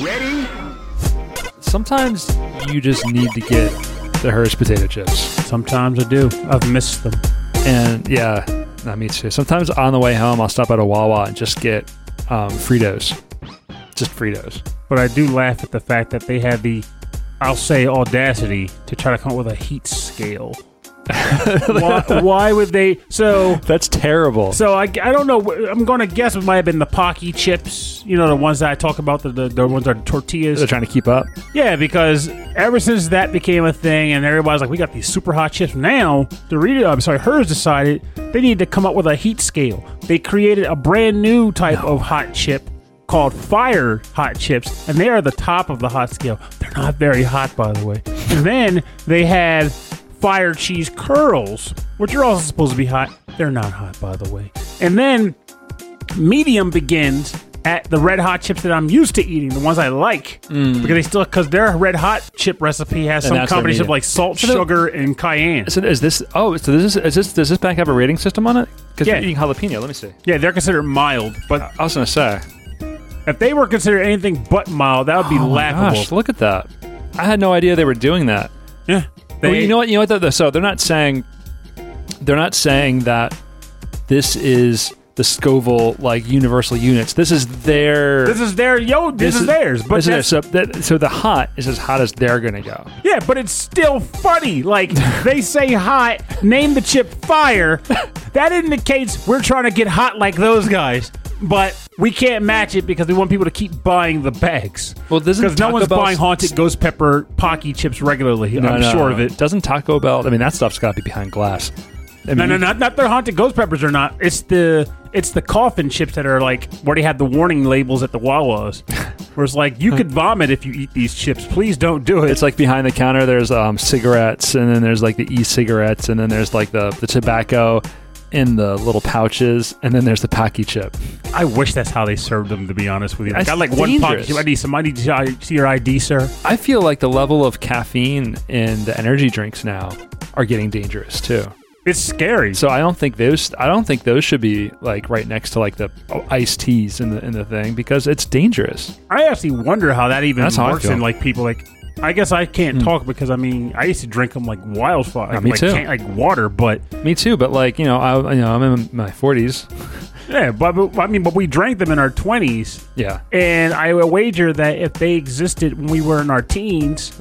Ready? Sometimes you just need to get the Hershey potato chips. Sometimes I do. I've missed them. And yeah, not me too. Sometimes on the way home, I'll stop at a Wawa and just get um, Fritos. Just Fritos. But I do laugh at the fact that they have the, I'll say, audacity to try to come up with a heat scale. why, why would they? So, That's terrible. so I, I don't know. I'm going to guess it might have been the Paqui chips. You know, the ones that I talk about, the, the, the ones that are tortillas. They're trying to keep up. Yeah, because ever since that became a thing, and everybody's like, "We got these super hot chips." Now, Dorito, I'm sorry, Herr's decided they need to come up with a heat scale. They created a brand new type of hot chip called Fire Hot Chips, and they are the top of the hot scale. They're not very hot, by the way. And then they had Fire Cheese Curls, which are also supposed to be hot. They're not hot, by the way. And then medium begins at the red hot chips that I'm used to eating, the ones I like, mm. because they still because their red hot chip recipe has And some combination of like salt, So sugar, and cayenne. So is this? Oh, so this is, is this? Does this pack have a rating system on it? Because Yeah. you're eating jalapeno. Let me see. Yeah, they're considered mild, but I was gonna say. if they were considered anything but mild, that would be Oh laughable. gosh, look at that. I had no idea they were doing that. Yeah, Well, you know what? You know what? though? So they're not saying they're not saying that this is the Scoville like universal units. This is their. This is their yo. This, is, theirs, but this is so, that, so the hot is as hot as they're gonna go. yeah, but it's still funny. Like they say hot, name the chip fire. That indicates we're trying to get hot like those guys, but we can't match it because we want people to keep buying the bags. Well, doesn't because no Taco one's Bell buying haunted ghost pepper Paqui chips regularly. No, I'm no, sure no. of it. Doesn't Taco Bell? I mean, that stuff's got to be behind glass. I No, mean, no, not not their haunted ghost peppers are not. It's the it's the coffin chips that are like where they have the warning labels at the Wawas. Where it's like you could vomit if you eat these chips. Please don't do it. It's like behind the counter. There's um, cigarettes, and then there's like the e-cigarettes, and then there's like the the tobacco in the little pouches, and then there's the Paqui chip. I wish that's how they served them. To be honest with you, I got like one pocket dangerous. chip. I need some. I need to see your ID, sir. I feel like the level of caffeine in the energy drinks now are getting dangerous too. It's scary. So I don't think those I don't think those should be like right next to like the iced teas in the in the thing because it's dangerous. I actually wonder how that even That's how I works feel. Hmm. in like people like. I guess I can't talk because I mean I used to drink them like wildfire, like, me like, too. can- like water. But Me too, but like you know I you know I'm in my 40s. Yeah, but, but I mean, but we drank them in our twenties. Yeah. And I would wager that if they existed when we were in our teens,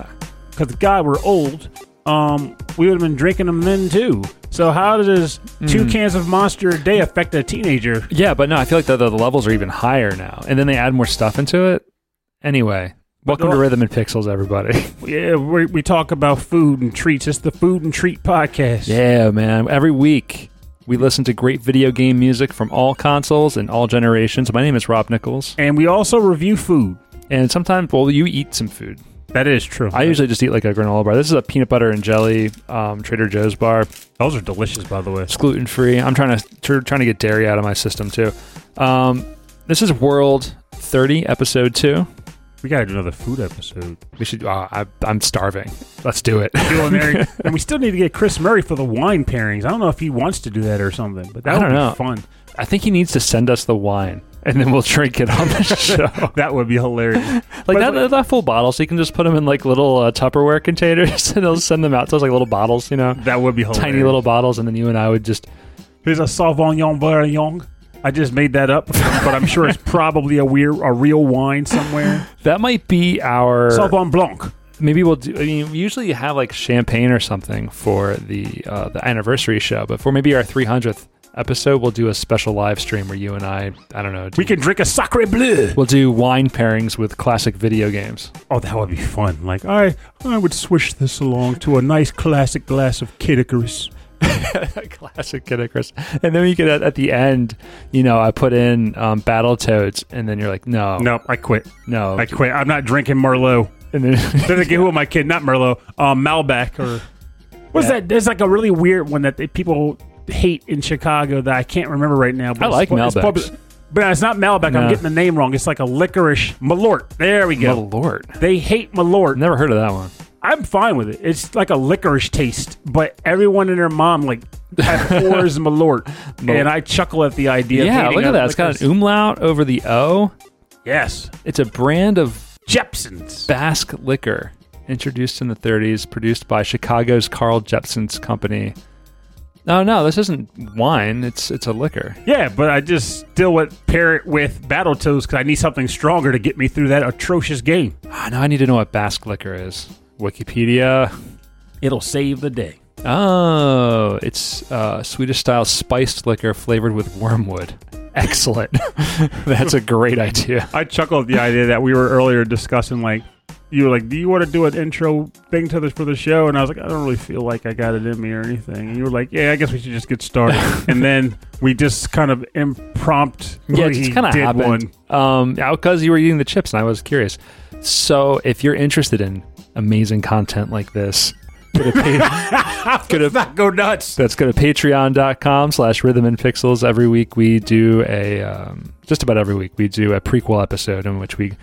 because God, we're old, um, we would have been drinking them then too. So how does two Hmm. cans of Monster a day affect a teenager? Yeah, but no, I feel like the, the levels are even higher now, and then they add more stuff into it. Anyway, welcome to Rhythm and Pixels, everybody. Yeah, we, we talk about food and treats. It's the food and treat podcast. yeah, man. Every week we listen to great video game music from all consoles and all generations. My name is Rob Nichols, And we also review food. and sometimes, well, you eat some food. That is true. I usually just eat like a granola bar. This is a peanut butter and jelly um, Trader Joe's bar. those are delicious, by the way. It's gluten free. I'm trying to tr- trying to get dairy out of my system too. Um, this is World 30, episode two. We got to do another food episode. We should. Uh, I, I'm starving. Let's do it. And we still need to get Chris Murray for the wine pairings. I don't know if he wants to do that or something, but that I would don't be know. fun. I think he needs to send us the wine, and then we'll drink it on the show. That would be hilarious. Like But- not, not full bottles. So you can just put them in like little uh, Tupperware containers, and they'll send them out. So it's like little bottles, you know, That would be hilarious. tiny little bottles, and then you and I would just. Here's a Sauvignon Blanc. I just made that up, but I'm sure it's probably a weird, a real wine somewhere. That might be our. Sauvignon Blanc. maybe we'll do. I mean, we usually have like champagne or something for the uh, the anniversary show, but for maybe our 300th episode, we'll do a special live stream where you and I, I don't know, do, We can drink a Sacre Bleu. we'll do wine pairings with classic video games. Oh, that would be fun. Like I, I would swish this along to a nice classic glass of Kid Icarus. classic Kid Icarus. And then we get at, at the end, you know, I put in um, Battletoads, and then you're like, no, No, I quit. no, I quit. I'm not drinking Merlot. and then then again, who am I kidding? Not Merlot. Um, Malbec or what's Yeah. that? There's like a really weird one that they, people hate in Chicago that I can't remember right now. But I it's like pu- it's Malbecs. pub- But it's not Malbec. No. I'm getting the name wrong. It's like a licorice Malort. There we go. Malort. They hate Malort. never heard of that one. I'm fine with it. It's like a licorice taste, but everyone and their mom like abhors Malort, and I chuckle at the idea. Yeah, look at that. It's got an umlaut over the O. yes. It's a brand of Jeppson's. Basque liquor, introduced in the 30s, produced by Chicago's Carl Jeppson's company. No, no, this isn't wine. It's it's a liquor. Yeah, but I just still would pair it with Battletoads because I need something stronger to get me through that atrocious game. Ah, now I need to know what Basque liquor is. Wikipedia. It'll save the day. Oh, it's uh, Swedish style spiced liquor flavored with wormwood. Excellent. That's a great idea. I chuckled at the idea that we were earlier discussing like you were like, "Do you want to do an intro thing to this for the show?" And I was like, "I don't really feel like I got it in me or anything." And you were like, "Yeah, I guess we should just get started." and then we just kind of impromptu. Yeah, just kind of did happened. one. Um, yeah, because you were eating the chips, and I was curious. So, if you're interested in amazing content like this, go to pa- go to Not go nuts. Let's go to patreon.com slash rhythm and pixels. Every week we do a, um, just about every week, we do a prequel episode in which we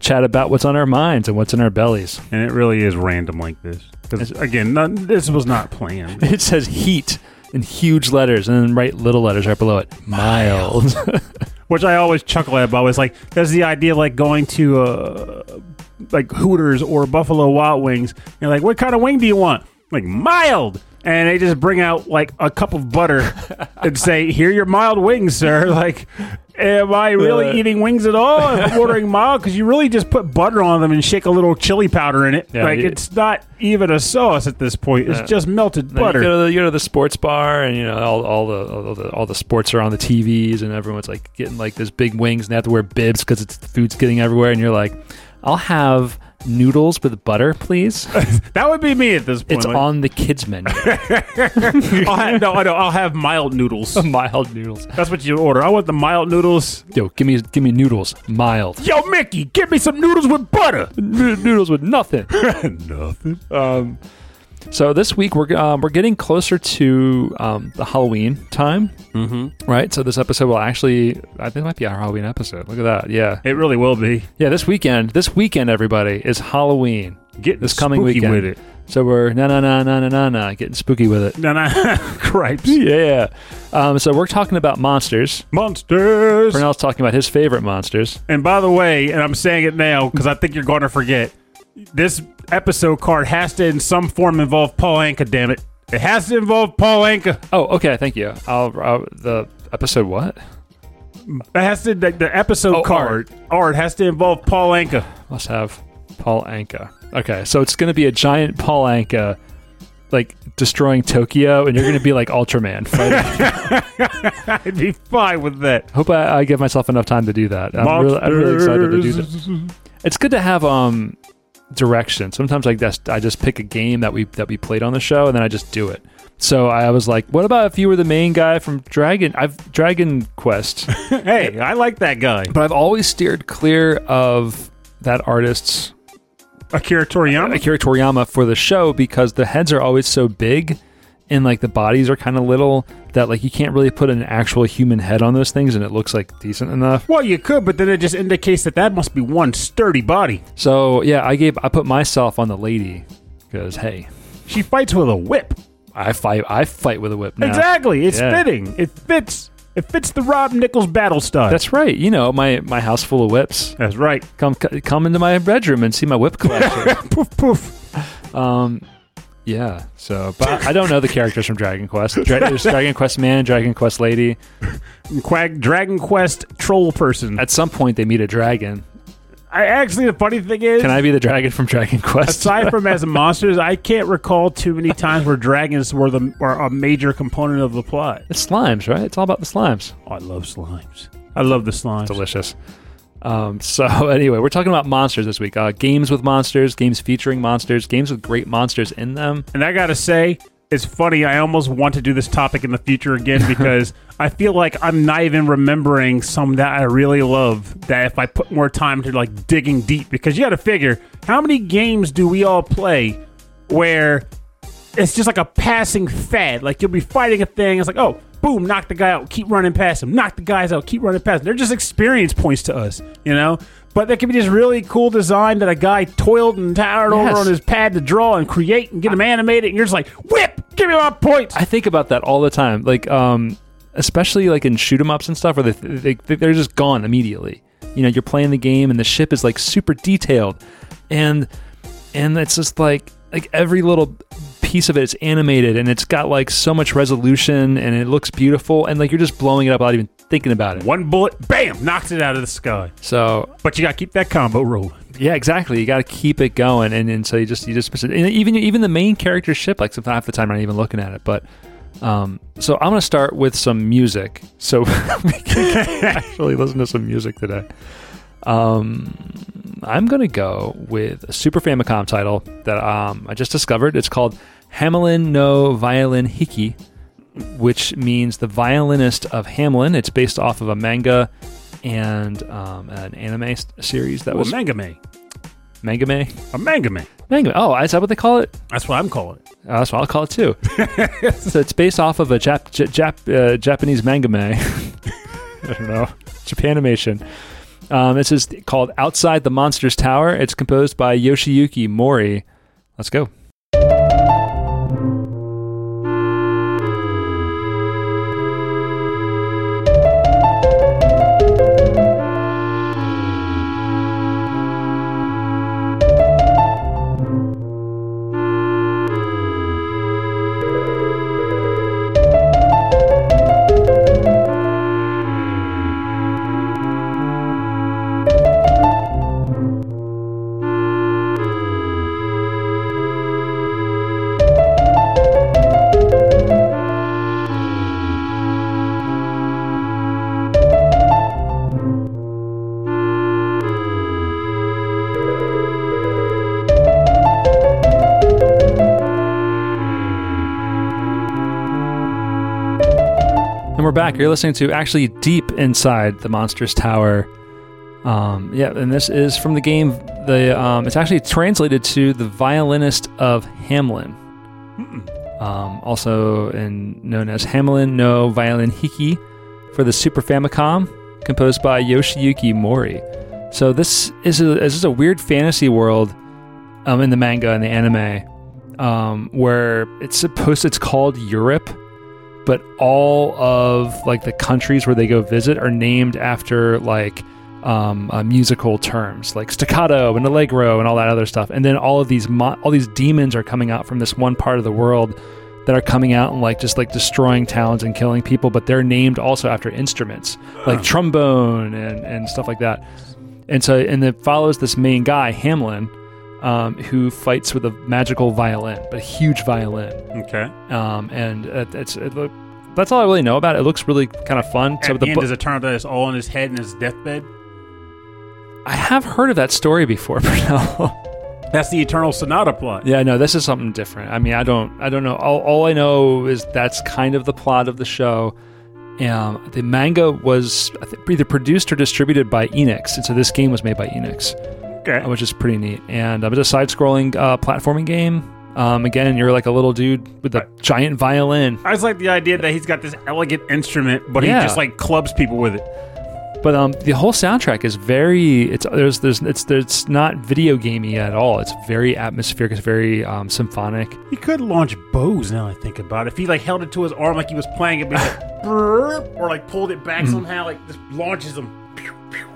chat about what's on our minds and what's in our bellies. And it really is random like this. Because again, none, this was not planned. It says heat in huge letters and then write little letters right below it. Mild. Which I always chuckle at. But I was like, that's the idea of like going to uh, like Hooters or Buffalo Wild Wings. You're like, what kind of wing do you want? Like mild. And they just bring out like a cup of butter and say, "Here are your mild wings, sir." Like, am I really Uh. eating wings at all? I'm ordering mild because you really just put butter on them and shake a little chili powder in it. Yeah, like you- it's not even a sauce at this point. It's Yeah. just melted butter. You go, to the, you go to the sports bar, and you know all, all the all the all the sports are on the TVs, and everyone's like getting like those big wings, and they have to wear bibs because it's the food's getting everywhere, and you're like, I'll have noodles with butter, please. that would be me at this point. It's Like, on the kids menu. I'll have, no, no, I'll have mild noodles. mild noodles. That's what you order. I want the mild noodles. Yo, give me give me noodles, mild. Yo, Mickey, give me some noodles with butter. N- noodles with nothing. Nothing. Um, so this week we're um, we're getting closer to um, the Halloween time, Mm-hmm. right? So this episode will actually, I think, it might be our Halloween episode. Look at that, yeah, It really will be. yeah. This weekend, this weekend, everybody is Halloween. Get This coming spooky weekend. with it. So we're na na na na na na na getting spooky with it. No, no, cripes. Yeah. Um, so we're talking about monsters. Monsters. Pernell's talking about his favorite monsters. And by the way, and I'm saying it now because I think you're going to forget, this episode card has to in some form involve Paul Anka, damn it. It has to involve Paul Anka. Oh, okay. Thank you. I'll, I'll the episode what? It has to, the, the episode Oh, card, art has to involve Paul Anka. Must have Paul Anka. Okay, so it's going to be a giant Paul Anka, like destroying Tokyo, and you're going to be like Ultraman. I'd be fine with that. Hope I, I give myself enough time to do that. I'm really, I'm really excited to do that. It's good to have um direction. Sometimes I just I just pick a game that we that we played on the show, and then I just do it. So I was like, what about if you were the main guy from Dragon? I've Dragon Quest, hey, I like that guy. but I've always steered clear of that artist's Akira Toriyama. Akira Toriyama for the show because the heads are always so big and like the bodies are kind of little that like you can't really put an actual human head on those things and it looks like decent enough. Well, you could, but then it just indicates that that must be one sturdy body. So yeah, I gave I put myself on the lady because hey, She fights with a whip. I fight I fight with a whip now. Exactly. It's Yeah. fitting. It fits. It fits the Rob Nichols battle style. That's right. You know my my house full of whips. That's right. Come come into my bedroom and see my whip collection. poof poof. um, yeah. So, but I don't know the characters from Dragon Quest. Dra- there's Dragon Quest man, Dragon Quest lady. Quag Dragon Quest troll person. At some point, they meet a dragon. I actually the funny thing is Can I be the dragon from Dragon Quest? aside from as monsters, I can't recall too many times where dragons were the were a major component of the plot. it's slimes, right? It's all about the slimes. Oh, I love slimes. I love the slimes. Delicious. Um, so anyway, we're talking about monsters this week. Uh, games with monsters, games featuring monsters, games with great monsters in them. And I gotta say, it's funny. I almost want to do this topic in the future again because I feel like I'm not even remembering some that I really love. That if I put more time to like digging deep, because you got to figure how many games do we all play where it's just like a passing fad. Like you'll be fighting a thing, it's like oh. Boom! Knock the guy out. Keep running past him. Knock the guys out. Keep running past. Him. They're just experience points to us, you know. But there could be this really cool design that a guy toiled and towered Yes. over on his pad to draw and create and get them animated, and you're just like, whip, give me my points. I think about that all the time. Like, um, especially like in shoot 'em ups and stuff, where they, they they're just gone immediately. you know you're playing the game and the ship is like super detailed, and and it's just like like every little piece of it is animated and it's got like so much resolution and it looks beautiful and like you're just blowing it up without even thinking about it. One bullet, bam, knocks it out of the sky. So, but you got to keep that combo rolling. Yeah, exactly. You got to keep it going, and, and so you just you just even even the main character ship like sometimes half the time I'm not even looking at it, but. Um, so I'm to start with some music, so we can actually listen to some music today. Um, I'm to go with a Super Famicom title that um, I just discovered. It's called Hamelin no Violin Hiki, which means the violinist of Hamelin. It's based off of a manga and um, an anime series that Ooh, was Mangame. Mangame. A manga Mangame. Mangame. Oh, is that what they call it? That's what I'm calling it. Oh, that's what I'll call it too. so it's based off of a Jap- J- Jap- uh, Japanese mangame. I don't know. Japanimation. Um, this is called Outside the Monster's Tower. It's composed by Yoshiyuki Mori. Let's go. And we're back. You're listening to actually deep inside the monster's tower. Um, yeah, and this is from the game. The um, it's actually translated to the violinist of Hamelin, um, also in, known as Hamelin no Violin Hiki for the Super Famicom, composed by Yoshiyuki Mori. So this is a, this is a weird fantasy world um, in the manga and the anime, um, where it's supposed it's called Europe but all of like the countries where they go visit are named after like um, uh, musical terms like staccato and allegro and all that other stuff. And then all of these mo- all these demons are coming out from this one part of the world that are coming out and like just like destroying towns and killing people but they're named also after instruments like trombone and, and stuff like that. And so and it follows this main guy hamlin um, who fights with a magical violin, but a huge violin. Okay. Um, and it, it's it look, that's all I really know about it. It looks really kind of fun. At the the end, bu- does it turn out that it's all in his head in his deathbed? I have heard of that story before, but no. That's the Eternal Sonata plot. yeah, no, this is something different. I mean, I don't, I don't know. All, all I know is that's kind of the plot of the show. Um, the manga was either produced or distributed by Enix, and so this game was made by Enix. Okay. which is pretty neat. And um, it's a side-scrolling uh, platforming game. Um, again, you're like a little dude with a giant violin, I just like the idea that he's got this elegant instrument, but Yeah. he just like clubs people with it. but um, the whole soundtrack is very. It's there's there's it's it's not video gamey at all. It's very atmospheric. It's very um, symphonic. He could launch bows now I think about it. If he like held it to his arm like he was playing it, like, or like pulled it back somehow, like just launches them.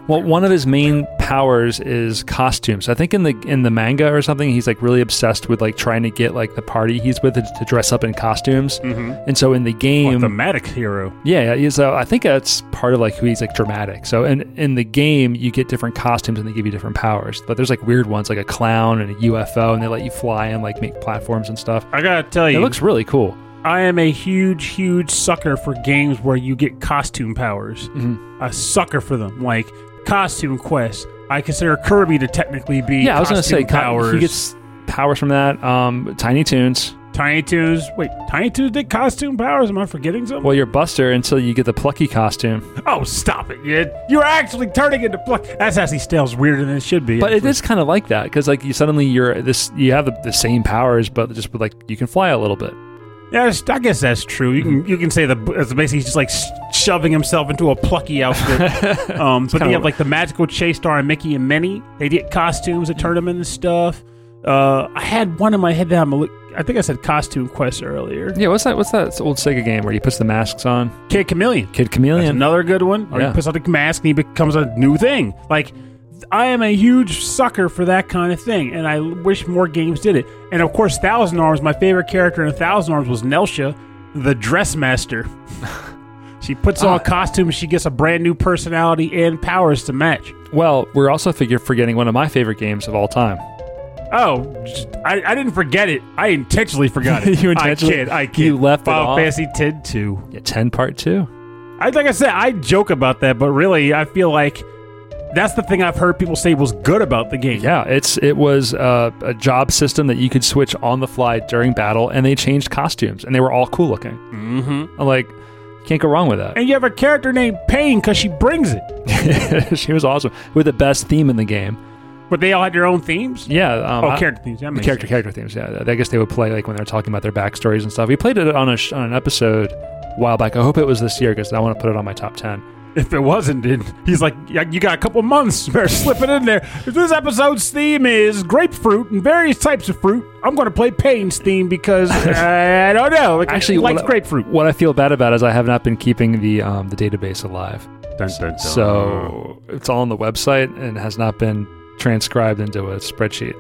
Well, one of his main powers is costumes. I think in the in the manga or something, he's like really obsessed with like trying to get like the party he's with to, dress up in costumes. Mm-hmm. And so in the game, thematic hero. Yeah, yeah. So I think that's part of like who he's like dramatic. So in in the game, you get different costumes and they give you different powers. But there's like weird ones, like a clown and a UFO, and they let you fly and like make platforms and stuff. I gotta tell you, It looks really cool. I am a huge, huge sucker for games where you get costume powers. Mm-hmm. A sucker for them, like Costume Quest. I consider Kirby to technically be. Yeah, I was gonna say costume co- powers. he gets powers from that. Um, Tiny Toons. Tiny Toons. Wait, Tiny Toons did costume powers? Am I forgetting something? Well, you're Buster until you get the Plucky costume. Oh, stop it! You, you're actually turning into pluck. That's actually still weirder than it should be. But it is kind of like that because like you suddenly you're this you have the, the same powers, but just with like you can fly a little bit. Yeah, I guess that's true. You can you can say the it's basically just like shoving himself into a plucky outfit. um, but kinda have like the magical chase star and Mickey and Minnie. They get costumes that turn them into stuff. Uh, I had one in my head that I'm. a li- I think I said Costume Quest earlier. Yeah, what's that? What's that old Sega game where you puts the masks on? Kid Chameleon. Kid That's Chameleon. another good one. Or Yeah. he puts on the mask and he becomes a new thing. Like, I am a huge sucker for that kind of thing, and I wish more games did it. And of course, Thousand Arms, my favorite character in Thousand Arms was Nelsha, the Dressmaster. she puts on ah. a costume, she gets a brand new personality and powers to match. Well, we're also figure forgetting one of my favorite games of all time. Oh, I, I didn't forget it. I intentionally forgot it. You intentionally- I kid. I kid. you left Final. Fantasy 10 2. Yeah, ten part two. I like I said, I joke about that, but really, I feel like that's the thing I've heard people say was good about the game. Yeah, it's it was uh, a job system that you could switch on the fly during battle, and they changed costumes, and they were all cool looking. Mm-hmm. I'm like, can't go wrong with that. And you have a character named Paine because she brings it. she was awesome with the best theme in the game. But they all had their own themes. Yeah, um, Oh, I- character themes. That character sense. character themes. Yeah, I guess they would play like when they're talking about their backstories and stuff. We played it on a sh- on an episode a while back. I hope it was this year because I want to put it on my top ten. If it wasn't, then he's like, "Yeah, you got a couple months. Better slip it in there. If this episode's theme is grapefruit and various types of fruit, I'm going to play Paine's theme because I don't know. Like, Actually, he likes what I- grapefruit. What I feel bad about is I have not been keeping the um, the database alive. So it's all on the website and has not been transcribed into a spreadsheet.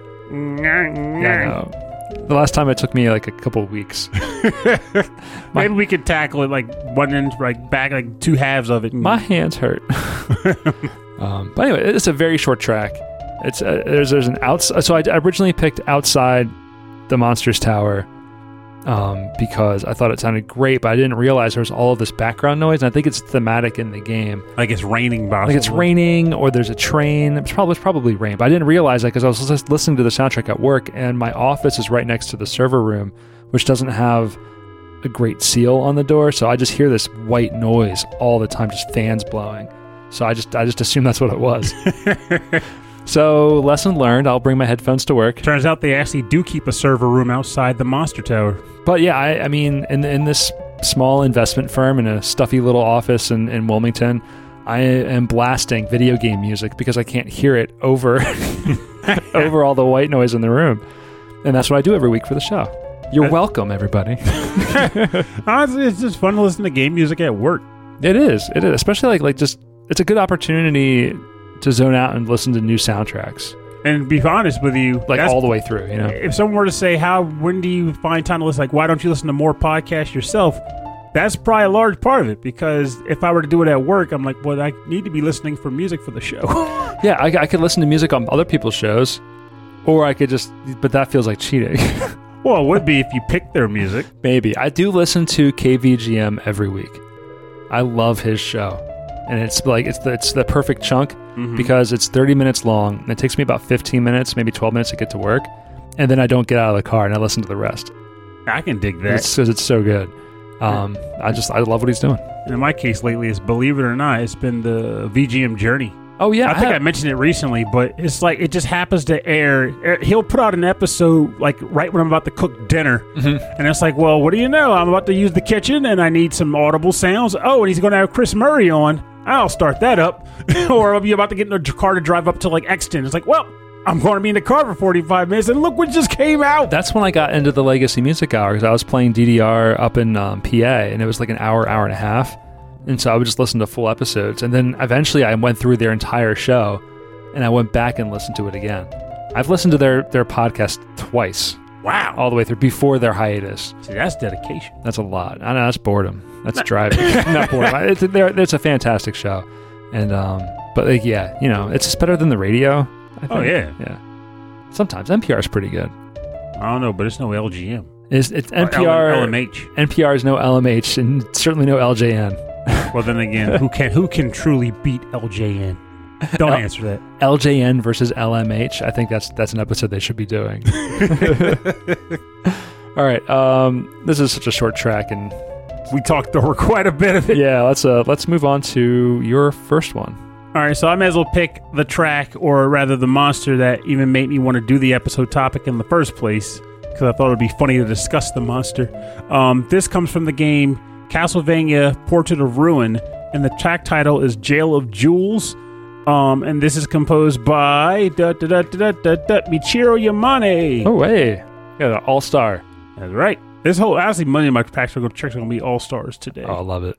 Yeah, I know. The last time it took me like a couple of weeks. Maybe we could tackle it like one end, like back, like two halves of it. My hands hurt. um, but anyway, it's a very short track. It's uh, there's there's an outs. So I originally picked outside the monsters tower um, because I thought it sounded great, but I didn't realize there was all of this background noise. And I think it's thematic in the game. like it's raining. like it's raining or there's a train. It's probably it's probably rain, but I didn't realize that because I was just listening to the soundtrack at work, and my office is right next to the server room, which doesn't have a great seal on the door, so I just hear this white noise all the time, just fans blowing. So I just I just assumed that's what it was. so lesson learned. I'll bring my headphones to work. Turns out they actually do keep a server room outside the monster tower. But yeah, I, I mean, in in this small investment firm in a stuffy little office in, in Wilmington, I am blasting video game music because I can't hear it over over all the white noise in the room, and that's what I do every week for the show. You're uh, welcome, everybody. Honestly, it's just fun to listen to game music at work. It is. It is, especially like like just it's a good opportunity to zone out and listen to new soundtracks, And be honest with you, like all the way through. You know, if someone were to say, "How when do you find time to listen?" Like, why don't you listen to more podcasts yourself? That's probably a large part of it because if I were to do it at work, I'm like, well, I need to be listening for music for the show. yeah, I, I could listen to music on other people's shows, or I could just, but that feels like cheating. well, it would be if you picked their music. Maybe. I do listen to KVGM every week. I love his show. And it's like it's the it's the perfect chunk because it's 30 minutes long and it takes me about 15 minutes, maybe 12 minutes to get to work. And then I don't get out of the car and I listen to the rest. I can dig that. It's because it's so good. Um, I just I love what he's doing. And in my case lately, it's believe it or not, it's been the VGM journey. Oh yeah, I think I mentioned it recently, but it's like it just happens to air. He'll put out an episode like right when I'm about to cook dinner, and it's like, well, what do you know? I'm about to use the kitchen, and I need some audible sounds. Oh, and he's going to have Chris Murray on. I'll start that up, or I'll be about to get in a car to drive up to like Exton. It's like, well, I'm going to be in the car for 45 minutes, and look what just came out. That's when I got into the Legacy Music Hour because I was playing DDR up in um, PA, and it was like an hour, hour and a half, and so I would just listen to full episodes, and then eventually I went through their entire show, and I went back and listened to it again. I've listened to their their podcast twice, Wow, all the way through before their hiatus. see, that's dedication. That's a lot. I know that's boredom. That's driving. Not. It's, it's a fantastic show, and um, but like yeah, you know, it's just better than the radio. I Oh, yeah. yeah. Sometimes NPR is pretty good. I don't know, but it's no LGM. It's, it's NPR. L- LMH. NPR is no LMH and certainly no LJN. Well, then again, who can who can truly beat LJN? Don't L- answer that. LJN versus LMH. I think that's that's an episode they should be doing. All right. Um, this is such a short track, and We talked over quite a bit of it. yeah, let's uh let's move on to your first one. All right, so I may as well pick the track, or rather the monster that even made me want to do the episode topic in the first place, because I thought it would be funny to discuss the monster. Um, this comes from the game Castlevania Portrait of Ruin, and the track title is Jail of Jewels. Um, and this is composed by da, da, da, da, da, da, Michiru Yamane. Oh, hey. Yeah, the all star. That's right. This whole, honestly, Money in my packs are going to be all stars today. Oh, I love it.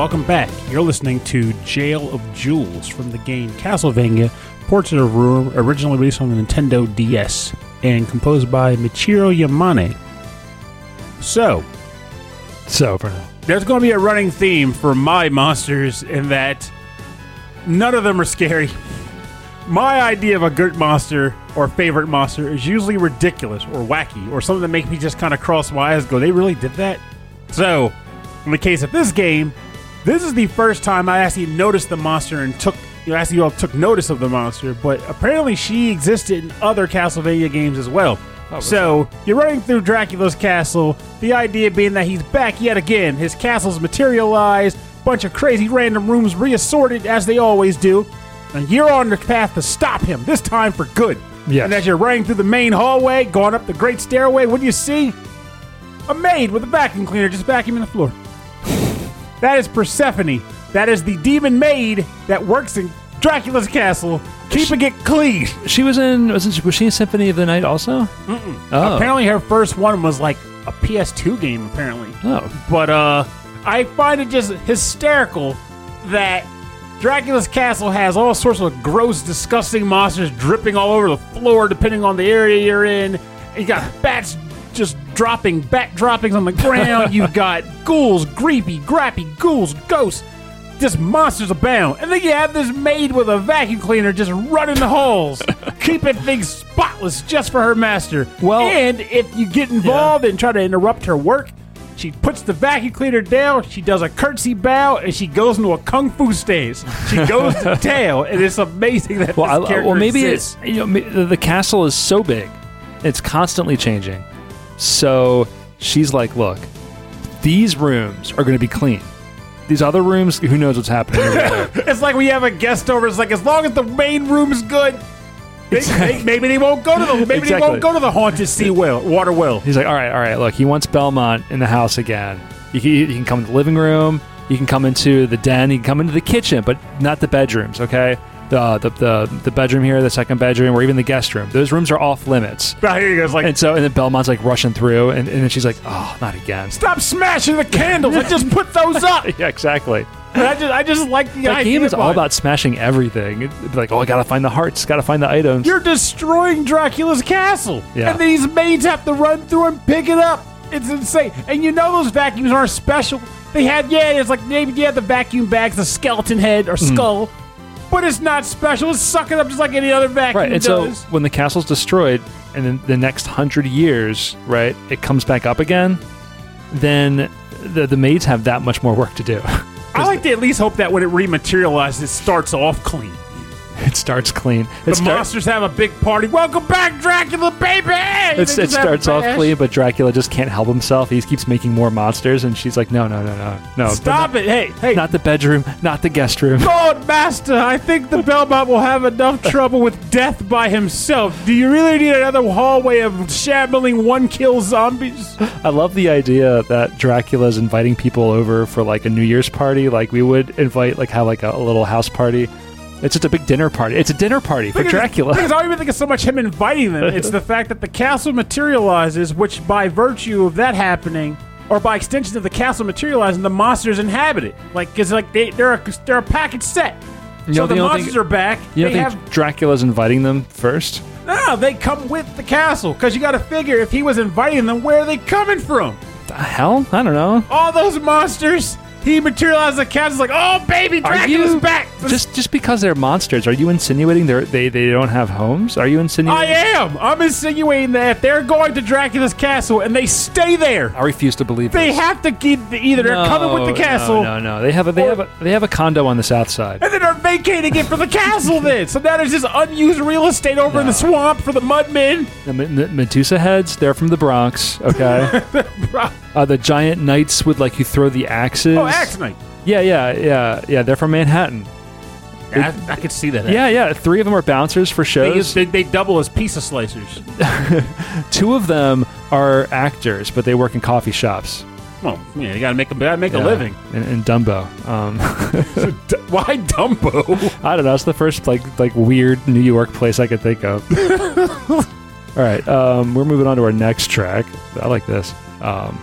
Welcome back. You're listening to Jail of Jewels from the game Castlevania Portrait of Ruin, originally released on the Nintendo DS and composed by Michiru Yamane. So, So, for now. there's going to be a running theme for my monsters in that none of them are scary. My idea of a good monster or favorite monster is usually ridiculous or wacky or something that makes me just kind of cross my eyes and go, they really did that? So, in the case of this game, this is the first time I actually noticed the monster and took you know, actually all took notice of the monster, but apparently she existed in other Castlevania games as well. so you're running through Dracula's castle. The idea being that he's back yet again. His castle's materialized, bunch of crazy random rooms reassorted as they always do, and you're on the path to stop him. This time for good. Yes. And as you're running through the main hallway, going up the great stairway, what do you see? A maid with a vacuum cleaner just vacuuming the floor. That is Persephone. That is the demon maid that works in Dracula's castle, keeping it clean. She was in, wasn't she, was she in Symphony of the Night also? Mm-mm. Oh. Apparently, her first one was like a PS2 game. Apparently, Oh. but uh, I find it just hysterical that Dracula's castle has all sorts of gross, disgusting monsters dripping all over the floor, depending on the area you're in. You got bats just dropping bat droppings on the ground. You've got ghouls, creepy, grappy ghouls, ghosts. Just monsters abound. And then you have this maid with a vacuum cleaner just running the halls, keeping things spotless just for her master. Well- and if you get involved and try to interrupt her work, she puts the vacuum cleaner down, she does a curtsy bow, and she goes into a kung fu stance. She goes to tail, and it's amazing that Well, this I, character well, maybe exists. it's you know the castle is so big, it's constantly changing. So she's like, "Look, these rooms are going to be clean. These other rooms, who knows what's happening over there." It's like we have a guest over. It's like as long as the main room's good, they- Exactly. they- maybe they won't go to the maybe they Exactly. won't go to the haunted sea well water well. He's like, "All right, all right. Look, he wants Belmont in the house again. You can, you can come to the living room. You can come into the den. You can come into the kitchen, but not the bedrooms. Okay." The, the, the, the bedroom here, the second bedroom, or even the guest room. Those rooms are off limits. But here he goes, like, And so, and then Belmont's like rushing through, and, and then she's like, "Oh, not again." stop smashing the candles! I just put those up. yeah, exactly. I just, I just like the idea. game is all about smashing everything. It'd be like, oh, I gotta find the hearts, gotta find the items. You're destroying Dracula's castle. Yeah. And these maids have to run through and pick it up. It's insane. And you know those vacuums aren't special. They had, yeah, it's like maybe you have the vacuum bags, the skeleton head or mm. skull, but it's not special. It's sucking up just like any other vacuum Right, and does. so when the castle's destroyed, and then the next hundred years, right, it comes back up again, then the the maids have that much more work to do. I like to at least hope that when it rematerializes, it starts off clean. it starts clean. It The start- monsters have a big party. Welcome back, Dracula, baby! It's, it starts off clean, but Dracula just can't help himself. He keeps making more monsters, and she's like, "No, no, no, no, no! Stop it! Hey, hey! Not the bedroom, not the guest room." Lord Master, I think the Belmont will have enough trouble with death by himself. Do you really need another hallway of shambling one kill zombies? I love the idea that Dracula's inviting people over for like a New Year's party, like we would invite, like have like a, a little house party. It's just a big dinner party. It's a dinner party for Dracula. Because I don't even think it's so much him inviting them. It's the fact that the castle materializes, which by virtue of that happening, or by extension of the castle materializing, the monsters inhabit it. Like, because like they, they're a, they're a package set. You so don't the think- you don't monsters think- are back. You don't they think have Dracula's inviting them first? no. They come with the castle because you got to figure if he was inviting them, where are they coming from? The hell? I don't know. all those monsters. He materialized the castle's like, oh baby, Dracula's you back. just just because they're monsters? Are you insinuating they they they don't have homes? Are you insinuating I insinuating? am. I'm insinuating that if they're going to Dracula's castle and they stay there, I refuse to believe they this. have to keep either they're coming with the No, castle No, no, no. They have a they have a they have a condo on the south side. and then they're vacating it for the castle. Then, so now there's just unused real estate over in the No. swamp for the mudmen. The M- M- Medusa heads, they're from the Bronx. Okay. uh, the giant knights would like you throw the axes. Oh, Knight. Yeah, yeah, yeah, yeah. They're from Manhattan. I, I could see that. Yeah, yeah. Three of them are bouncers for They, shows. they, they double as pizza slicers. Two of them are actors, but they work in coffee shops. Well, yeah, you gotta make a gotta make a Yeah, living. in, in Dumbo. Um, D- Why Dumbo? I don't know. It's the first like like weird New York place I could think of. All right, um, we're moving on to our next track. I like this. Um,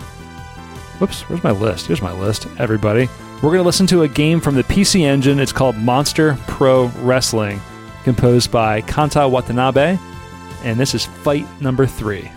whoops, where's my list? Here's my list. Everybody, we're gonna listen to a game from the PC Engine. It's called Monster Pro Wrestling, composed by Kanta Watanabe, and this is fight number three.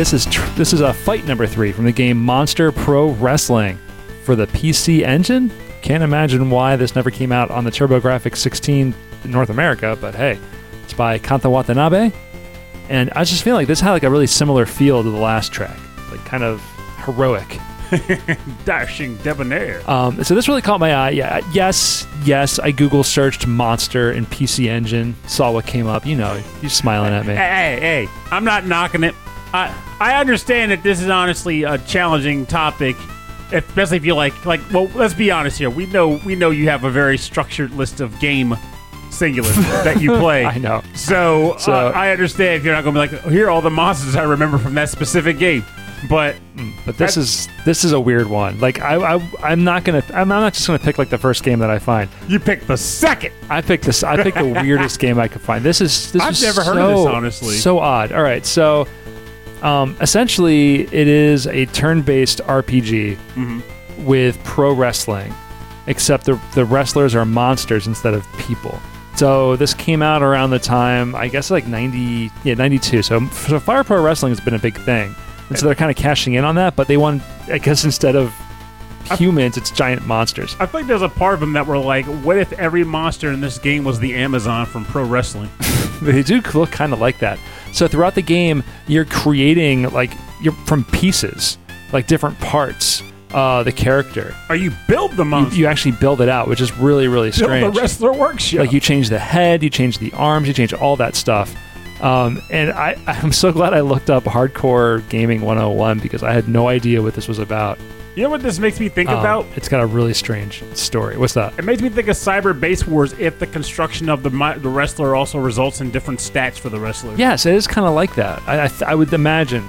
This is tr- this is a fight number three from the game Monster Pro Wrestling for the PC Engine. Can't imagine why this never came out on the TurboGrafx 16 in North America, but hey, it's by Kanta Watanabe. And I just feel like this had like a really similar feel to the last track, like kind of heroic. Dashing debonair. Um, so this really caught my eye. Yeah, yes, yes. I Google searched monster in PC Engine, saw what came up. You know, you're smiling at me. Hey, hey, hey, I'm not knocking it. I I understand that this is honestly a challenging topic especially if you like like. Well, let's be honest here. We know we know you have a very structured list of game singular that you play. I know. So, So- uh, I understand if you're not going to be like, here are all the monsters I remember from that specific game. But But this is this is a weird one. Like I, I I'm not gonna I'm not just gonna pick like the first game that I find. you picked the second. I picked this. I picked the weirdest game I could find. This is this I've is never heard of this, so- honestly. So odd. All right, so um, essentially, it is a turn-based RPG Mm-hmm. with pro wrestling, except the the wrestlers are monsters instead of people. So this came out around the time I guess like ninety yeah ninety two. So so Fire Pro Wrestling has been a big thing, and so they're kind of cashing in on that. But they want I guess instead of humans, it's giant monsters. I think there's a part of them that were like, what if every monster in this game was the Amazon from pro wrestling? they do look kind of like that. So throughout the game, you're creating like you're from pieces, like different parts. Uh, the character, Or you build the you, monster. you actually build it out, which is really really build strange. the wrestler workshop. Like you change the head, you change the arms, you change all that stuff. Um, and I, I'm so glad I looked up Hardcore Gaming 101 because I had no idea what this was about. You know what this makes me think Um, about? it's got a really strange story. What's that? It makes me think of Cyber Base Wars if the construction of the mi- the wrestler also results in different stats for the wrestler. Yes, it is kind of like that. I, I, th- I would imagine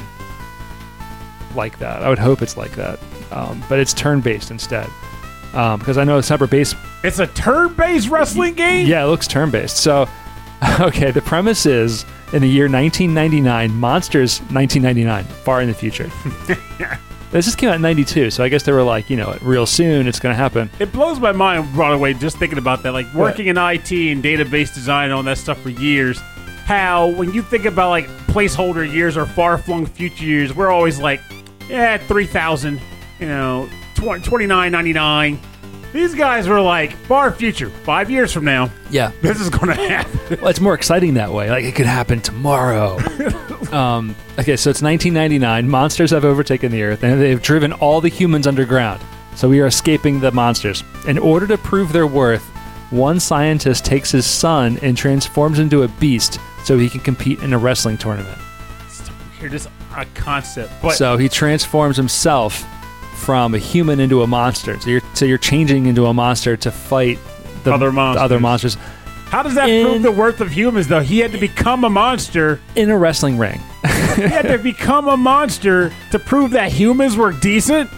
like that. I would hope it's like that. Um, but it's turn based instead. Um, because I know Cyber Base, It's a turn-based wrestling game. yeah, it looks turn based. So, okay, the premise is in the year 1999, Monsters 1999, far in the future. this just came out in 92, so I guess they were like, you know, real soon it's going to happen. It blows my mind, by the way, just thinking about that. Like working in IT and database design and all that stuff for years. How when you think about like placeholder years or far flung future years, we're always like, yeah, three thousand, you know, twenty nine ninety nine. These guys were like far future, five years from now, Yeah. this is gonna happen. Well, it's more exciting that way. Like it could happen tomorrow. um, okay, so it's 1999. Monsters have overtaken the Earth, and they've driven all the humans underground. So we are escaping the monsters. In order to prove their worth, one scientist takes his son and transforms into a beast so he can compete in a wrestling tournament. Here, this a concept, but so he transforms himself from a human into a monster. So you're so you're changing into a monster to fight the Other the monsters. other monsters how does that in- prove the worth of humans? Though he had to become a monster. in a wrestling ring. he had to become a monster to prove that humans were decent.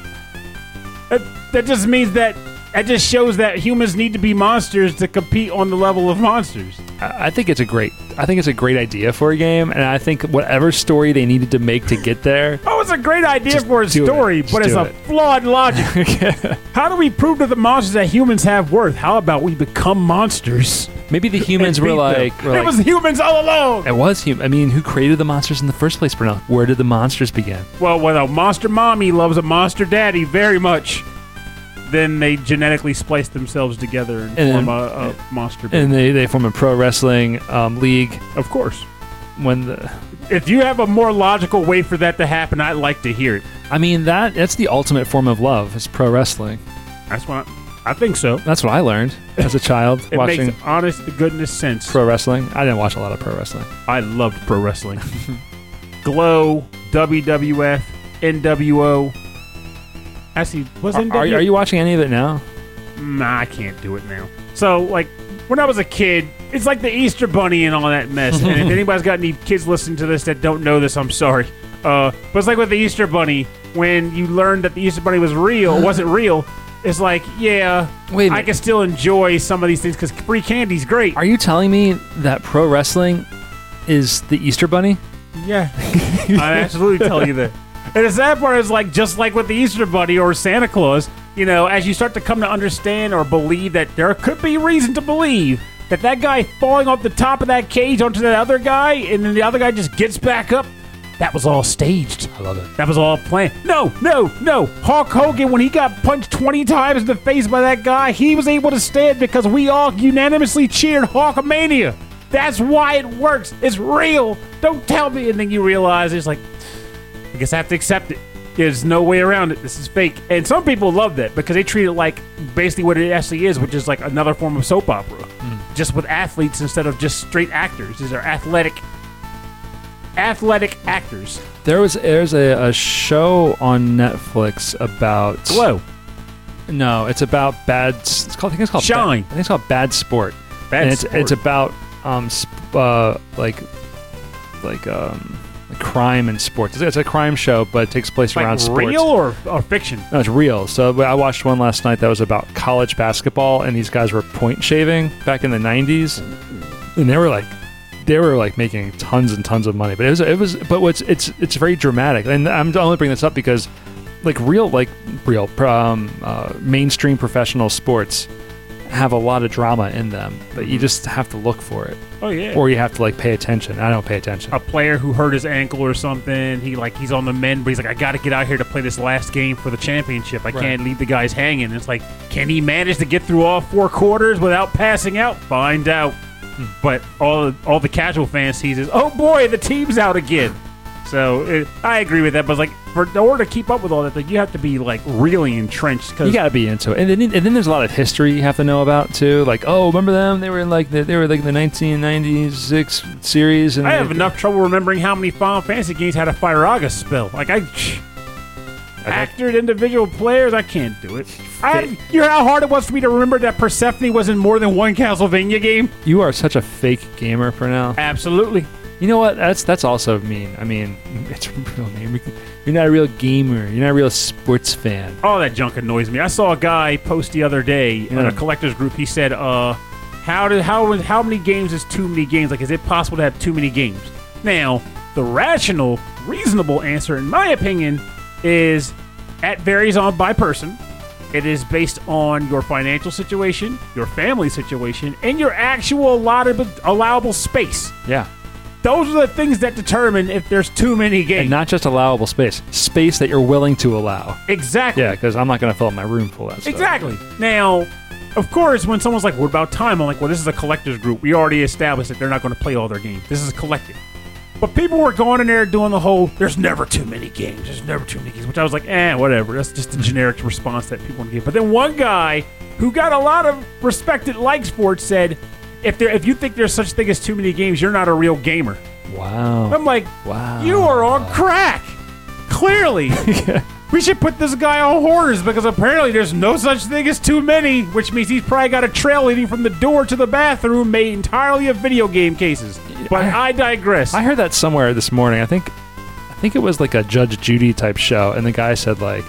That, that just means that that just shows that humans need to be monsters to compete on the level of monsters. I I think it's a great. I think it's a great idea for a game, and I think whatever story they needed to make to get there. Oh, it's a great idea Just for a do it. story, Just but it's do a it. flawed logic. How do we prove to the monsters that humans have worth? How about we become monsters? Maybe the humans were beat like, were it like- was humans all along. it was human. I mean, who created the monsters in the first place, Pernell? Where did the monsters begin? Well, when a monster mommy loves a monster daddy very much, then they genetically splice themselves together and, And form a, a monster. And they they form a pro wrestling um, league. of course. When the, If you have a more logical way for that to happen, I'd like to hear it. I mean that that's the ultimate form of love is pro wrestling. That's what I, I think so. That's what I learned as a child It watching makes honest to goodness sense. pro wrestling. I didn't watch a lot of pro wrestling. I loved pro wrestling. Glow, WWF, NWO. Actually, was Are, NWO? are, you- are you watching any of it now? Nah, I can't do it now. So, like, when I was a kid, it's like the Easter Bunny and all that mess. and if anybody's got any kids listening to this that don't know this, I'm sorry. Uh, but it's like with the Easter Bunny, when you learned that the Easter Bunny was real, wasn't real. It's like, yeah, Wait I can still enjoy some of these things because free candy's great. Are you telling me that pro wrestling is the Easter Bunny? Yeah, I absolutely tell you that. And the sad part is like just like with the Easter Bunny or Santa Claus, you know, as you start to come to understand or believe that there could be reason to believe that that guy falling off the top of that cage onto that other guy, and then the other guy just gets back up. That was all staged. I love it. That was all planned. No, no, no. Hulk Hogan, when he got punched 20 times in the face by that guy, he was able to stand because we all unanimously cheered Hulkamania. That's why it works. It's real. Don't tell me. And then you realize it's like, I guess I have to accept it. There's no way around it. This is fake. And some people love that because they treat it like basically what it actually is, which is like another form of soap opera. Just with athletes instead of just straight actors. These are athletic athletic actors. There was there's a, a show on Netflix about Glow. No, it's about bad. It's called. I think it's called Shine. Bad, I think it's called Bad Sport. Bad and it's sport. it's about um sp- uh like like um crime and sports. It's, it's a crime show, but it takes place like around sports. real or, or fiction. No, it's real. So I watched one last night that was about college basketball, and these guys were point shaving back in the '90s, and they were like, they were like making tons and tons of money. But it was, it was, but what's it's it's very dramatic, and I'm only bringing this up because, like real, like real, um, uh, mainstream professional sports have a lot of drama in them, but you just have to look for it, Oh yeah. or you have to like pay attention. I don't pay attention. a player who hurt his ankle or something. He like he's on the mend, but he's like, I got to get out here to play this last game for the championship. I Right. can't leave the guys hanging. It's like, can he manage to get through all four quarters without passing out? Find out. Hmm. But all all the casual fan sees is, oh boy, the team's out again. So it, I agree with that, but it's like for in order to keep up with all that, like, you have to be like really entrenched because You got to be into it, and then and then there's a lot of history you have to know about too. Like, oh, remember them? They were in like the, they were like in the 1996 series. And I have enough trouble remembering how many Final Fantasy games had a Firaga spell. Like I, actors, individual players, I can't do it. I, you know how hard it was for me to remember that Persephone was in more than one Castlevania game. You are such a fake gamer for now. Absolutely. You know what? That's that's also mean. I mean, it's real mean. You're not a real gamer. You're not a real sports fan. All that junk annoys me. I saw a guy post the other day in a collectors group. He said, "Uh, how did how how many games is too many games? Like, is it possible to have too many games?" Now, the rational, reasonable answer, in my opinion, is it varies on by person. It is based on your financial situation, your family situation, and your actual allowable, allowable space. Yeah, Those are the things that determine if there's too many games. and not just allowable space, space that you're willing to allow. exactly. Yeah, because I'm not going to fill up my room full of that stuff. Exactly. Now, of course, when someone's like, "What about time?" I'm like, "Well, this is a collectors group. We already established that they're not going to play all their games. This is a collective." But people were going in there doing the whole, "There's never too many games. There's never too many games," which I was like, "Eh, whatever." That's just a generic response that people want to give. But then one guy who got a lot of respected likes for it said, "If there, if you think there's such thing as too many games, you're not a real gamer." Wow. I'm like, Wow. you are on crack. Clearly. we should put this guy on Hoarders because apparently there's no such thing as too many, which means he's probably got a trail leading from the door to the bathroom made entirely of video game cases. But I, digress. I heard that somewhere this morning. I think I think it was like a Judge Judy type show, and the guy said like,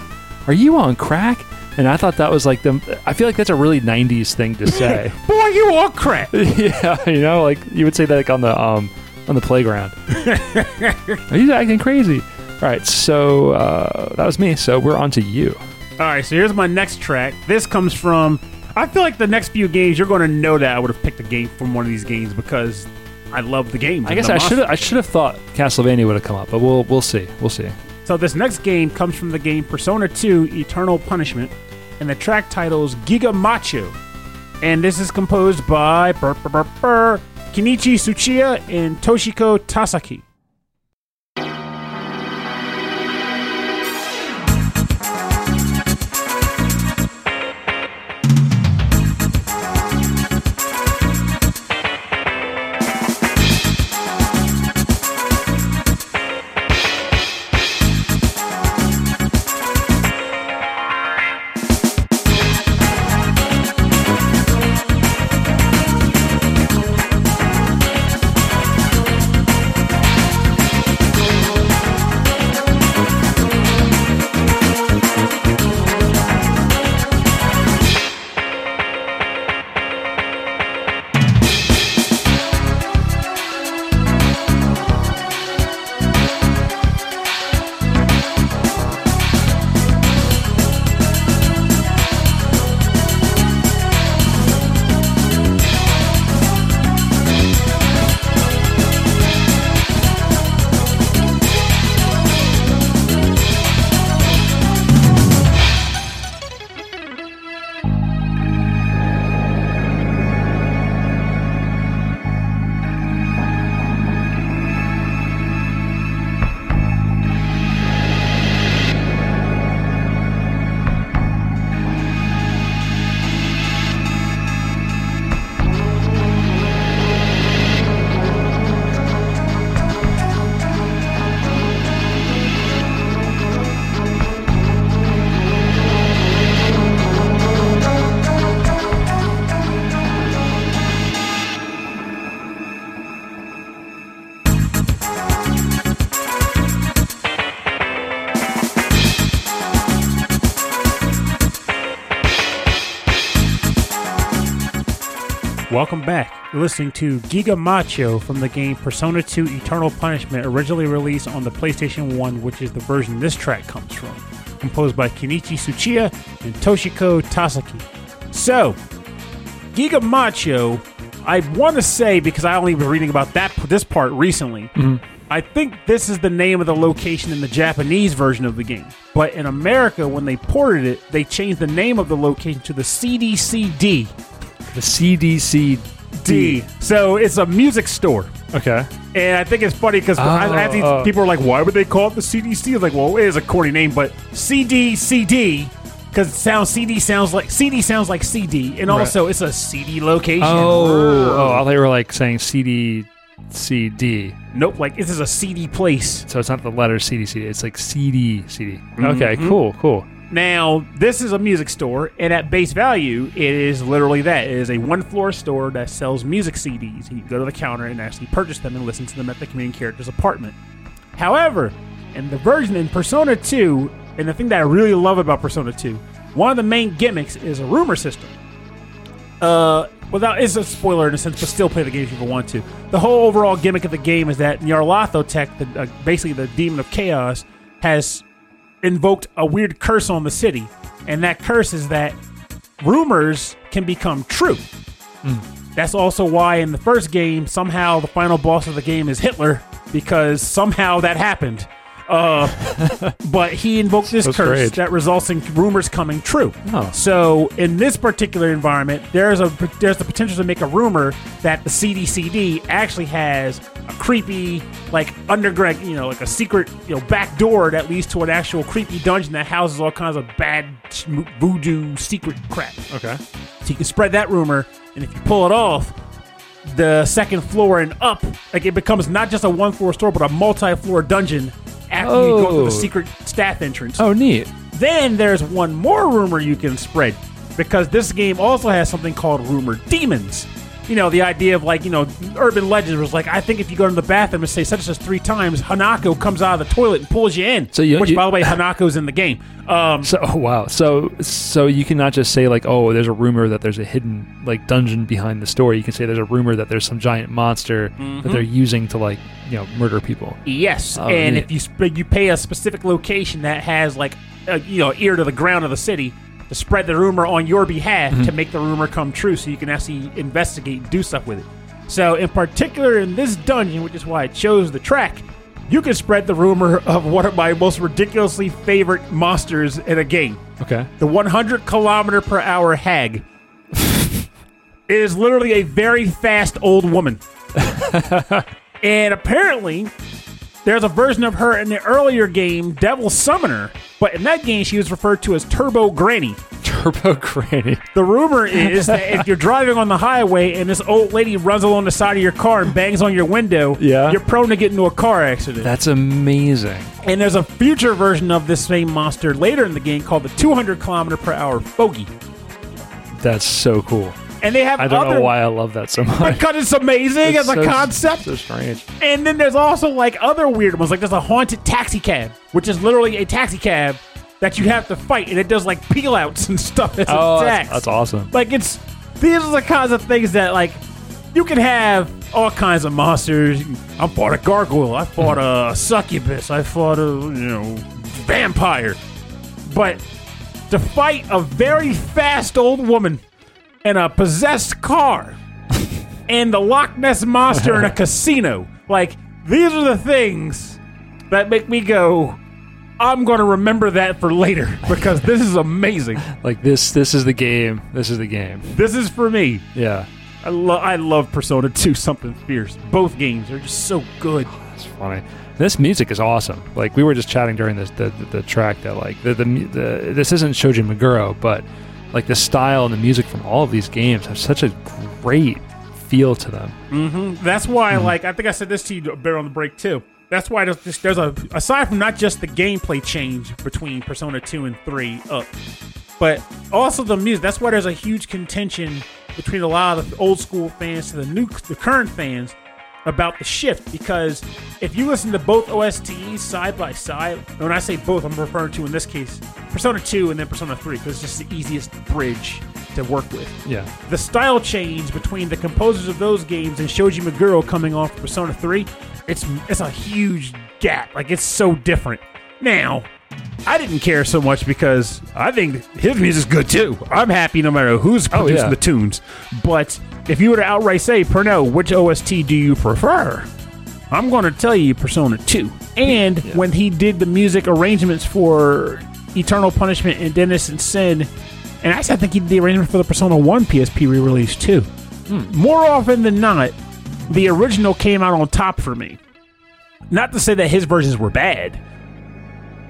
"Are you on crack?" And I thought that was like the. I feel like that's a really '90s thing to say. Boy, you are crap. yeah, you know, like you would say that like on the um on the playground. You acting crazy? All right, so uh, that was me. So we're on to you. All right, so here's my next track. This comes from. I feel like the next few games you're going to know that I would have picked a game from one of these games because I love the game. I guess I should I should have thought Castlevania would have come up, but we'll we'll see. We'll see. So this next game comes from the game Persona 2 Eternal Punishment, and the track title is Giga Macho. And this is composed by Kenichi Tsuchiya and Toshiko Tasaki. You're listening to Giga Macho from the game Persona 2 Eternal Punishment, originally released on the PlayStation 1, which is the version this track comes from. Composed by Kenichi Tsuchiya and Toshiko Tasaki. So, Giga Macho, I want to say, because I only was reading about that this part recently, mm-hmm. I think this is the name of the location in the Japanese version of the game. But in America, when they ported it, they changed the name of the location to the CDCD. The CDC D. So it's a music store. Okay. And I think it's funny because Oh, oh. people are like, why would they call it the CDC? It's like, well, it is a corny name, but CDCD because it sounds CD sounds like CD sounds like CD, and Right. also it's a CD location. Oh, oh, I thought you were like saying CD, CD. nope, like this is a CD place. So it's not the letter CDC. It's like CD, CD. Mm-hmm. Okay, cool, cool. Now, this is a music store, and at base value, it is literally that. It is a one floor store that sells music CDs. You go to the counter and actually purchase them and listen to them at the main character's apartment. However, in the version in Persona 2, and the thing that I really love about Persona 2, one of the main gimmicks is a rumor system. Uh, without it's a spoiler in a sense, but still play the game if you want to. The whole overall gimmick of the game is that Nyarlathotep, the, uh, basically the demon of chaos, has invoked a weird curse on the city, and that curse is that rumors can become true. Hmm. That's also why in the first game, somehow the final boss of the game is Hitler because somehow that happened. Uh, but he invoked this So curse strange. that results in rumors coming true. Oh. So in this particular environment, there's a there's the potential to make a rumor that the CDCD actually has a creepy, like underground, you know, like a secret, you know, back door that leads to an actual creepy dungeon that houses all kinds of bad voodoo secret crap. Okay. So you can spread that rumor, and if you pull it off, the second floor and up, like it becomes not just a one floor store, but a multi floor dungeon after you go through Oh. the secret staff entrance. Oh, neat. Then there's one more rumor you can spread because this game also has something called rumor demons. You know, the idea of like, you know, urban legends was like, I think if you go to the bathroom and say such and such three times, Hanako comes out of the toilet and pulls you in. So you- which, you- by the way, Hanako's in the game. Um, So oh, wow. So so you cannot just say like, oh, there's a rumor that there's a hidden like dungeon behind the story. You can say there's a rumor that there's some giant monster that they're using to like you know murder people. Yes, Oh, and neat. if you sp- you pay a specific location that has like a, you know ear to the ground of the city to spread the rumor on your behalf Mm-hmm. to make the rumor come true, so you can actually investigate and do stuff with it. So, in particular, in this dungeon, which is why I chose the track, you can spread the rumor of one of my most ridiculously favorite monsters in a game Okay. the 100 kilometer per hour hag is literally a very fast old woman. and apparently, there's a version of her in the earlier game, Devil Summoner, but in that game, she was referred to as Turbo Granny. Turbo Granny. The rumor is that if you're driving on the highway and this old lady runs along the side of your car and bangs on your window, Yeah. you're prone to get into a car accident. That's amazing. And there's a future version of this same monster later in the game called the 200 kilometer per hour Fogey. That's so cool. And they have I don't other know why I love that so much. because it's amazing It's as a so- concept. So strange. And then there's also like other weird ones, like there's a haunted taxi cab, which is literally a taxi cab that you have to fight, and it does like peel outs and stuff as Oh, that's, that's awesome. Like it's these are the kinds of things that like you can have all kinds of monsters. I fought a gargoyle. I fought a succubus. I fought a you know vampire. But to fight a very fast old woman in a possessed car and the Loch Ness monster in a casino, like these are the things that make me go. I'm going to remember that for later because this is amazing. Like this. This is the game. This is the game. This is for me. Yeah. I, lo- I love Persona 2 Something Fierce. Both games are just so good. Oh, that's funny. This music is awesome. Like we were just chatting during this the, the, the track that like the, the the this isn't Shoji Meguro, but like the style and the music from all of these games have such a great feel to them. Mm-hmm. That's why, hmm. like, I think I said this to you a bit on the break too. That's why there's, there's a aside from not just the gameplay change between Persona 2 and 3 up, but also the music. That's why there's a huge contention between a lot of the old school fans to the new, the current fans about the shift. Because if you listen to both OSTs side by side, and when I say both, I'm referring to in this case Persona 2 and then Persona 3, because it's just the easiest bridge to work with. Yeah. The style change between the composers of those games and Shoji Meguro coming off Persona 3, it's it's a huge gap. Like it's so different. Now, I didn't care so much because I think his music's good too. I'm happy no matter who's Oh, producing yeah. the tunes. But if you were to outright say, Perno, which OST do you prefer? I'm going to tell you Persona 2. And when he did the music arrangements for Eternal Punishment and Innocent Sin, and actually I think he did the arrangement for the Persona 1 PSP re release too. Hmm. More often than not, the original came out on top for me. Not to say that his versions were bad,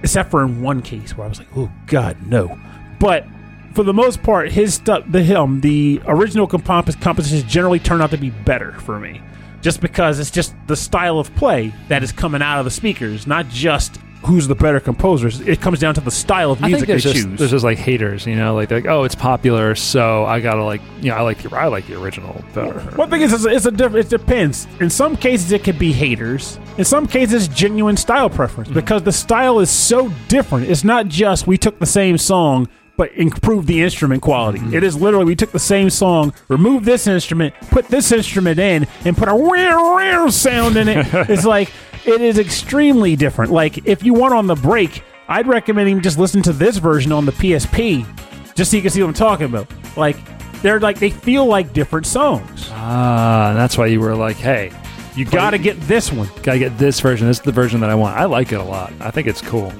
except for in one case where I was like, "Oh God, no!" But for the most part, his stuff, the him, the original compos- compositions generally turn out to be better for me, just because it's just the style of play that is coming out of the speakers, not just who's the better composers. It comes down to the style of music they just choose. there's just like haters, you know, like they're like oh it's popular, so I gotta like you know I like the I like the original better. One thing is, it's a, it's a diff- it depends. In some cases, it could be haters. In some cases, genuine style preference mm-hmm. because the style is so different. It's not just we took the same song but improved the instrument quality. It is literally we took the same song, removed this instrument, put this instrument in, and put a wow wow sound in it. it's like it is extremely different. Like if you want on the break, I'd recommend him just listen to this version on the PSP, just so you can see what I'm talking about. Like they're like they feel like different songs. Ah, and that's why you were like, hey, You got to get this one. gotta get this version. This is the version that I want. I like it a lot. I think it's cool.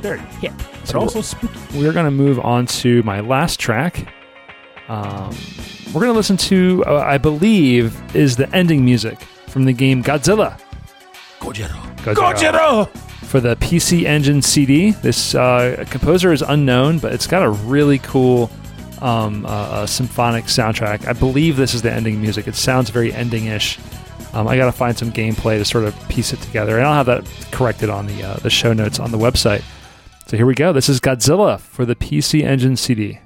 Very hip, but So- also spooky. We're gonna move on to my last track. Um, we're gonna listen to, uh, I believe, is the ending music from the game Godzilla. Godzilla. for the PC Engine CD. This uh, composer is unknown, but it's got a really cool um, uh, uh, symphonic soundtrack. I believe this is the ending music. It sounds very ending-ish. Um, I got to find some gameplay to sort of piece it together, and I'll have that corrected on the uh, the show notes on the website. So here we go. This is Godzilla for the PC Engine CD.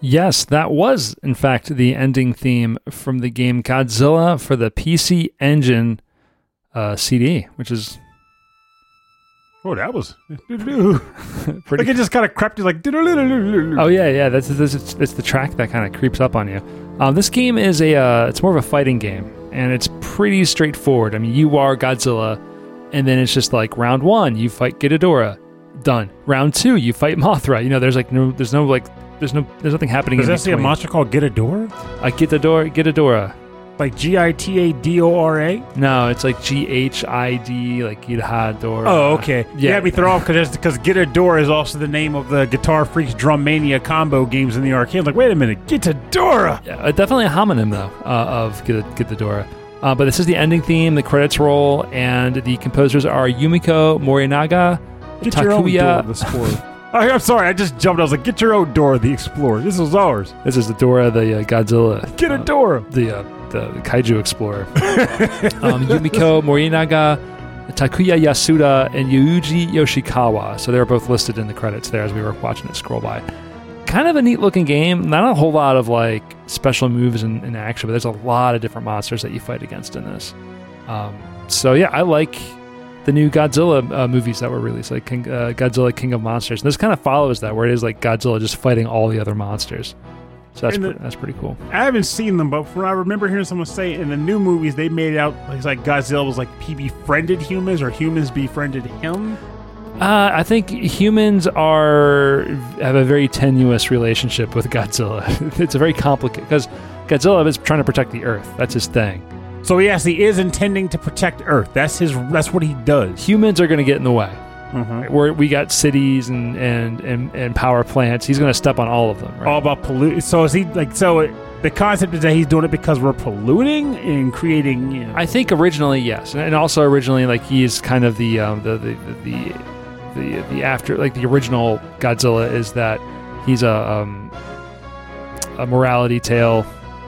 Yes, that was, in fact, the ending theme from the game Godzilla for the PC Engine uh, CD, which is Oh, that was. pretty. like it just kind of crept you like. Oh yeah, yeah. That's it's the track that kind of creeps up on you. Um, this game is a uh, it's more of a fighting game, and it's pretty straightforward. I mean, you are Godzilla, and then it's just like round one, you fight Ghidorah, done. Round two, you fight Mothra. You know, there's like no, there's no like, there's no, there's nothing happening. Does in that say a between. monster called Gitadora? Uh, Ghidorah, Ghidorah. Like G I T A D O R A? No, it's like G H I D, like Ghidorah. Oh, okay. Yeah. You had me thrown off because because Gitadora is also the name of the Guitar Freaks Drum Mania combo games in the arcade. Like, wait a minute, Gitadora. Yeah, uh, definitely a homonym though uh, of Get Ghidorah. Uh, but this is the ending theme, the credits roll, and the composers are Yumiko Morinaga, Get your own Takuya- Dora the. I, I'm sorry, I just jumped. I was like, get your own Dora the Explorer. This was ours. This is the Dora, the uh, Godzilla, Get a uh, Dora. the, uh, the Kaiju Explorer. um, Yumiko Morinaga, Takuya Yasuda, and Yuji Yoshikawa. So they were both listed in the credits there as we were watching it scroll by. Kind of a neat looking game. Not a whole lot of like special moves in, in action, but there's a lot of different monsters that you fight against in this. Um, so yeah, I like the new Godzilla uh, movies that were released, like King, uh, Godzilla King of Monsters. And this kind of follows that, where it is like Godzilla just fighting all the other monsters. So that's the- pre- that's pretty cool. I haven't seen them, but from I remember hearing someone say in the new movies, they made it out like, it's like Godzilla was like he befriended humans or humans befriended him. Uh, I think humans are have a very tenuous relationship with Godzilla. it's a very complicated because Godzilla is trying to protect the Earth. That's his thing. So yes, he is intending to protect Earth. That's his. That's what he does. Humans are going to get in the way. Mhm. Where we got cities and and and, and power plants. He's going to step on all of them. Right? All about pollute. So is he like? So it, the concept is that he's doing it because we're polluting and creating. You know, I think originally yes, and also originally like he's kind of the um, the, the the the the after like the original Godzilla is that he's a um, a morality tale,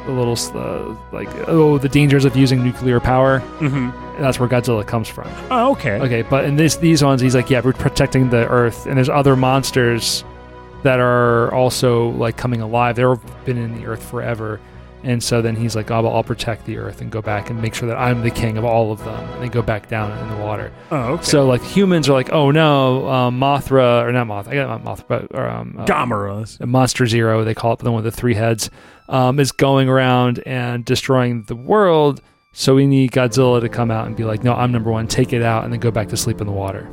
a little uh, like oh the dangers of using nuclear power. Mhm. That's where Godzilla comes from. Oh, okay. Okay, but in this these ones he's like yeah we're protecting the Earth, and there's other monsters that are also like coming alive. They've been in the Earth forever. And so then he's like, oh, well, I'll protect the earth and go back and make sure that I'm the king of all of them. And then go back down in the water. Oh, okay. So like humans are like, oh no, um, Mothra or not Mothra, I got Mothra, but or, um, uh, Gamera. Monster Zero, they call it the one with the three heads, um, is going around and destroying the world. So we need Godzilla to come out and be like, no, I'm number one, take it out, and then go back to sleep in the water.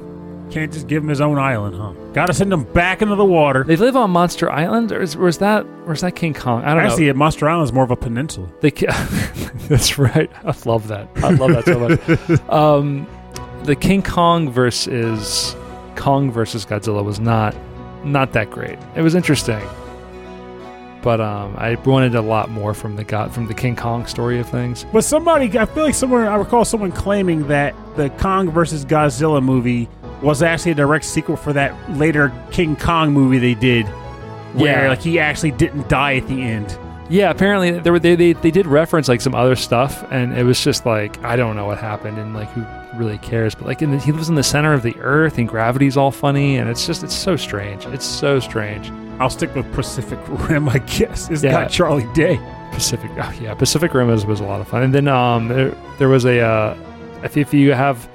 Can't just give him his own island, huh? Got to send him back into the water. They live on Monster Island, or is, or is that or is that King Kong? I don't know. Actually, Monster Island is more of a peninsula. They That's right. I love that. I love that so much. um, the King Kong versus Kong versus Godzilla was not not that great. It was interesting, but um, I wanted a lot more from the God from the King Kong story of things. But somebody, I feel like somewhere, I recall someone claiming that the Kong versus Godzilla movie was actually a direct sequel for that later King Kong movie they did, where Yeah. like he actually didn't die at the end. Yeah, apparently there were they, they they did reference like some other stuff, and it was just like I don't know what happened, and like who really cares? But like in the, he lives in the center of the earth, and gravity's all funny, and it's just it's so strange. It's so strange. I'll stick with Pacific Rim, I guess. It's Yeah. got Charlie Day. Pacific, oh yeah, Pacific Rim was, was a lot of fun. And then um, there, there was a uh, if, if you have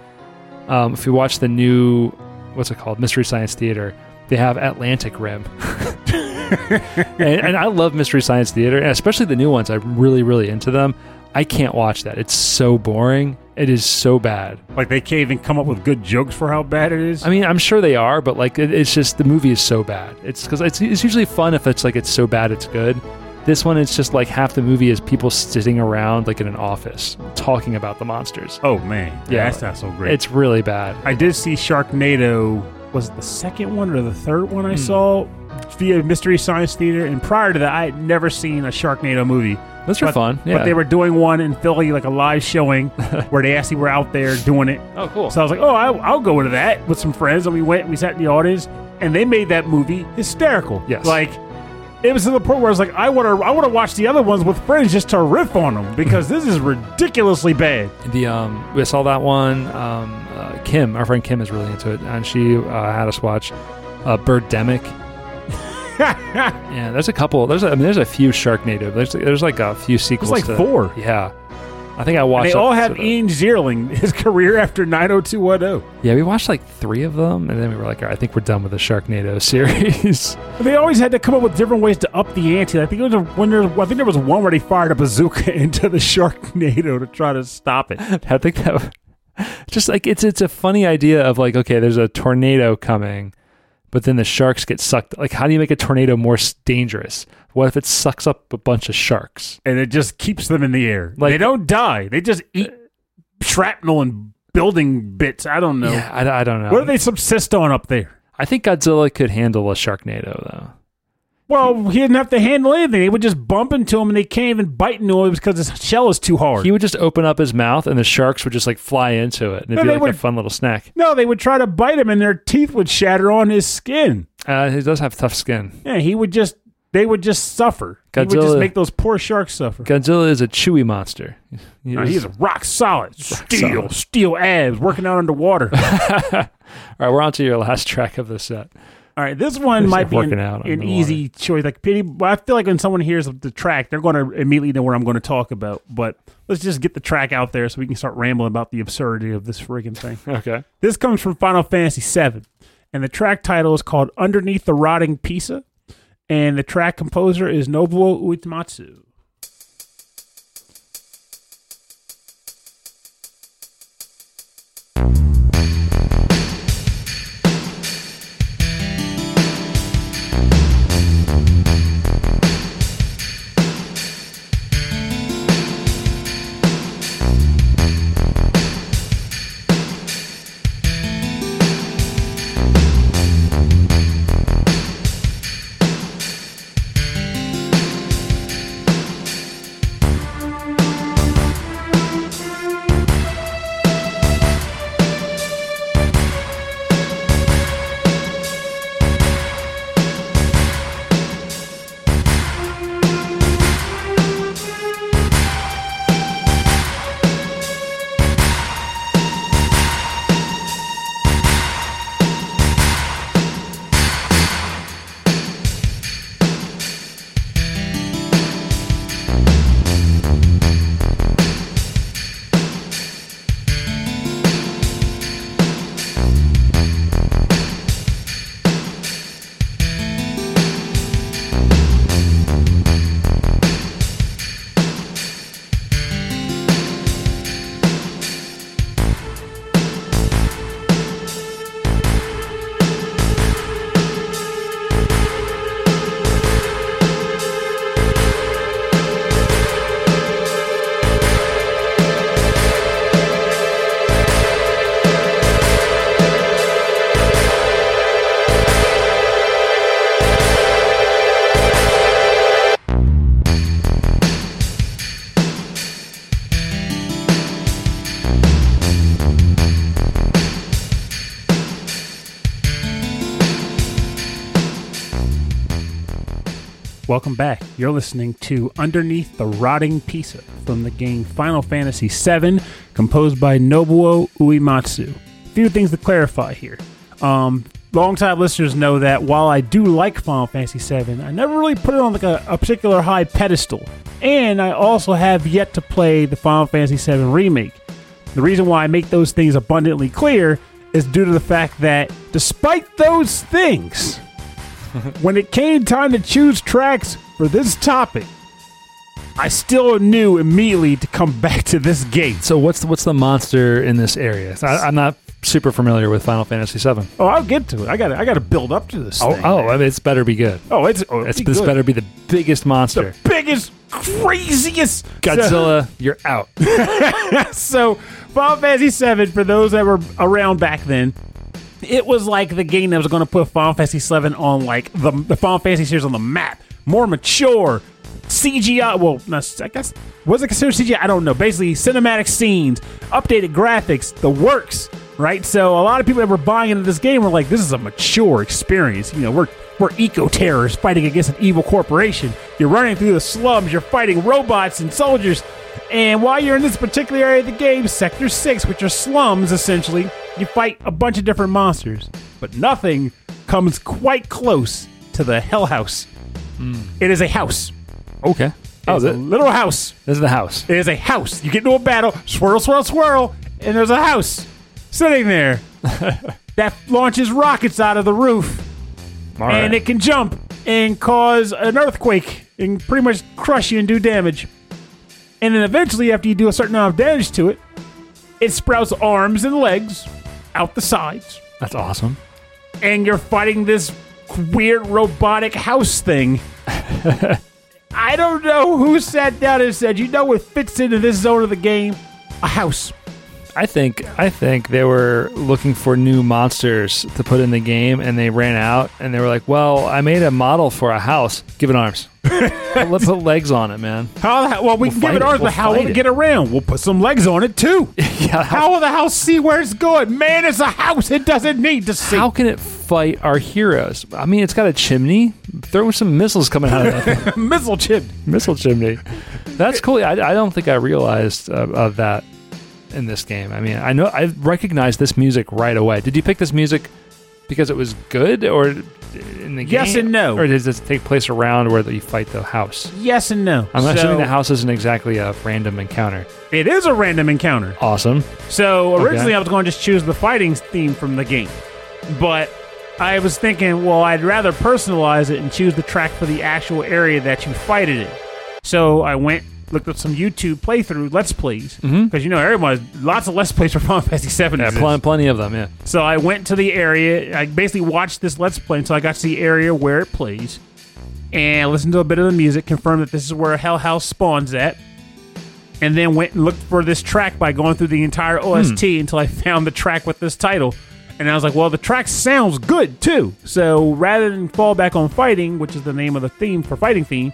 um, if you watch the new what's it called Mystery Science Theater, they have Atlantic Rim. and, and I love Mystery Science Theater, and especially the new ones. I'm really really into them. I can't watch that. It's so boring. It is so bad. Like they can't even come up with good jokes for how bad it is. I mean, I'm sure they are, but like, it, it's just the movie is so bad. It's because it's, it's usually fun if it's like it's so bad it's good. This one, it's just like half the movie is people sitting around like in an office talking about the monsters. oh man, yeah, Yeah. that's not so great. It's really bad. I did see Sharknado. Was it the second one or the third one I Hmm. saw via Mystery Science Theater? And prior to that, I had never seen a Sharknado movie. Those but- fun. Yeah. But they were doing one in Philly, like a live showing, where they actually were out there doing it. oh, cool. So I was like, oh, I, I'll go to that with some friends. And we went, we sat in the audience, and they made that movie hysterical. Yes. Like, it was to the point where I was like, I want to, I want to watch the other ones with friends just to riff on them because this is ridiculously bad. the um, we saw that one. Um, uh, Kim, our friend Kim, is really into it, and she uh, had us watch uh, Birdemic. yeah, there's a couple. There's a, I mean, there's a few Sharknado. There's there's like a few sequels. like to- four. Yeah. I think I watched. They all have. Ian Ziering, his career after 90210. Yeah, we watched like three of them, and then we were like, all right, I think we're done with the Sharknado series. They always had to come up with different ways to up the ante. I think it was a, when there, I think there was one where they fired a bazooka into the Sharknado to try to stop it. I think that just like it's it's a funny idea of like, okay, there's a tornado coming, but then the sharks get sucked. Like, how do you make a tornado more dangerous? What if it sucks up a bunch of sharks? and it just keeps them in the air. Like- they don't die. They just eat shrapnel and building bits. I don't know. Yeah, I, I don't know. What do they subsist on up there? I think Godzilla could handle a Sharknado though. Well, he didn't have to handle anything. They would just bump into him, and they can't even bite into him because his shell is too hard. He would just open up his mouth, and the sharks would just like fly into it, and it'd No, be they like a would- fun little snack. no, they would try to bite him, and their teeth would shatter on his skin. Uh, he does have tough skin. Yeah, he would just. They would just suffer. He would just Godzilla- make those poor sharks suffer. Godzilla is a chewy monster. He No, is- he's rock solid, steel, solid. steel abs, working out underwater. All right, we're on to your last track of the set. All right, this one might be an, out an easy choice. Like, pity, I feel like when someone hears the track, they're going to immediately know what I'm going to talk about. But let's just get the track out there so we can start rambling about the absurdity of this friggin' thing. Okay. this comes from Final Fantasy VII, and the track title is called "Underneath the Rotting Pizza," and the track composer is Nobuo Uematsu. Welcome back. You're listening to Underneath the Rotting Pizza from the game Final Fantasy VII, composed by Nobuo Uematsu. A few things to clarify here. Um, longtime listeners know that while I do like Final Fantasy VII, I never really put it on like a, a particular high pedestal. And I also have yet to play the Final Fantasy VII remake. The reason why I make those things abundantly clear is due to the fact that despite those things, when it came time to choose tracks for this topic, I still knew immediately to come back to this gate. So what's the, what's the monster in this area? I, I'm not super familiar with Final Fantasy VII. Oh, I'll get to it. I got I got to build up to this. Oh, thing, oh. I mean, it's better be good. oh, it's oh, It's, be this good. better be the biggest monster. biggest, craziest Godzilla, you're out. so Final Fantasy VII, for those that were around back then, it was like the game that was going to put Final Fantasy VII on like the, the Final Fantasy series on the map. More mature, CGI. Well, I guess was it considered CGI? I don't know. Basically, cinematic scenes, updated graphics, the works. Right. So a lot of people that were buying into this game were like, "This is a mature experience." You know, we're we're eco terrorists fighting against an evil corporation. You're running through the slums. You're fighting robots and soldiers. And while you're in this particular area of the game, Sector 6, which are slums essentially, you fight a bunch of different monsters. But nothing comes quite close to the Hell House. Hmm. It is a house. Okay. Oh, It's a little house. This is the house. It is a house. You get into a battle, swirl, swirl, swirl, and there's a house sitting there that launches rockets out of the roof, and it can jump and cause an earthquake and pretty much crush you and do damage. And then eventually, after you do a certain amount of damage to it, it sprouts arms and legs out the sides, That's awesome. and you're fighting this weird robotic house thing. I don't know who sat down and said, you know what fits into this zone of the game? A house. I think I think they were looking for new monsters to put in the game, and they ran out, and they were like, "Well, I made a model for a house. Give it arms. Let's put legs on it, man. How? Well, we We'll can give fight it it. ours, We'll but how will fight it it. get around? We'll put some legs on it too. yeah. How, How will the house see where it's going? Man, it's a house. It doesn't need to see. how can it fight our heroes? I mean, it's got a chimney. Throw some missiles coming out of that. Missile chip. missile chimney. That's cool. I, I don't think I realized uh, of that in this game. I mean, I know I recognized this music right away. Did you pick this music because it was good, or in the game? Yes and no. Or does it take place around where you fight the house? Yes and no. I'm So, assuming the house isn't exactly a random encounter. It is a random encounter. Awesome. So originally Okay. I was going to just choose the fighting theme from the game, but I was thinking, well, I'd rather personalize it and choose the track for the actual area that you fight it in. So I went looked at some YouTube playthrough let's plays mm-hmm. because you know everyone has lots of let's plays for Final Fantasy Seven. Yeah, pl- plenty of them. Yeah. So I went to the area. I basically watched this Let's Play until I got to the area where it plays, and listened to a bit of the music, confirmed that this is where Hell House spawns at, and then went and looked for this track by going through the entire OST hmm. until I found the track with this title. And I was like, well, the track sounds good too. So rather than fall back on fighting, which is the name of the theme for fighting theme,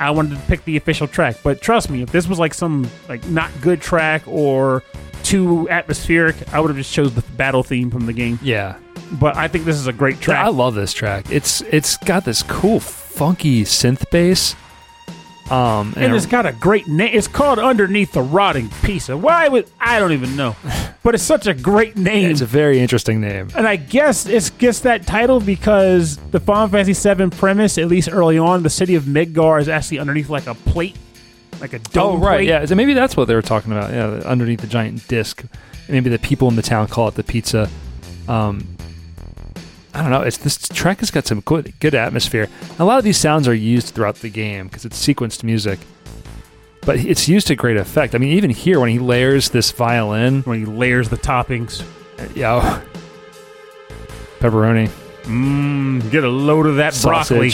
I wanted to pick the official track. But trust me, if this was like some like not good track or too atmospheric, I would have just chose the battle theme from the game. Yeah. But I think this is a great track. I love this track. It's it's got this cool funky synth bass. Um, and and it's got a great name. It's called Underneath the Rotting Pizza. Why would I don't even know, but it's such a great name. it's a very interesting name. and I guess it gets that title because the Final Fantasy VII premise, at least early on, the city of Midgar is actually underneath like a plate, like a dome. Oh dome. right, plate. yeah. So maybe that's what they were talking about. Yeah, underneath the giant disc. Maybe the people in the town call it the pizza. Um, I don't know. It's this track has got some good good atmosphere. A lot of these sounds are used throughout the game because it's sequenced music, but it's used to great effect. I mean, even here when he layers this violin, When he layers the toppings. yo, pepperoni, Mmm, get a load of that broccoli.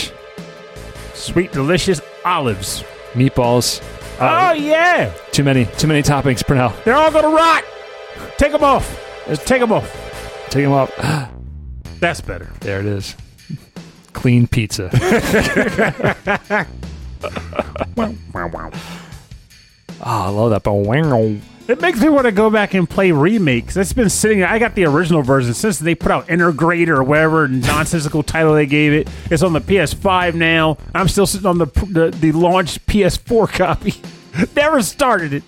Sweet, delicious olives. meatballs. oh, Uh, yeah. too many, too many toppings, Pernell. They're all to rot. Take them off. Just take them off. Take them up. That's better. There it is. Clean pizza. Oh, I love that. But wow. It makes me want to go back and play remakes. It's been sitting. I got the original version since they put out Intergrade or whatever nonsensical title they gave it. It's on the PS5 now. I'm still sitting on the the, the launched PS4 copy. Never started it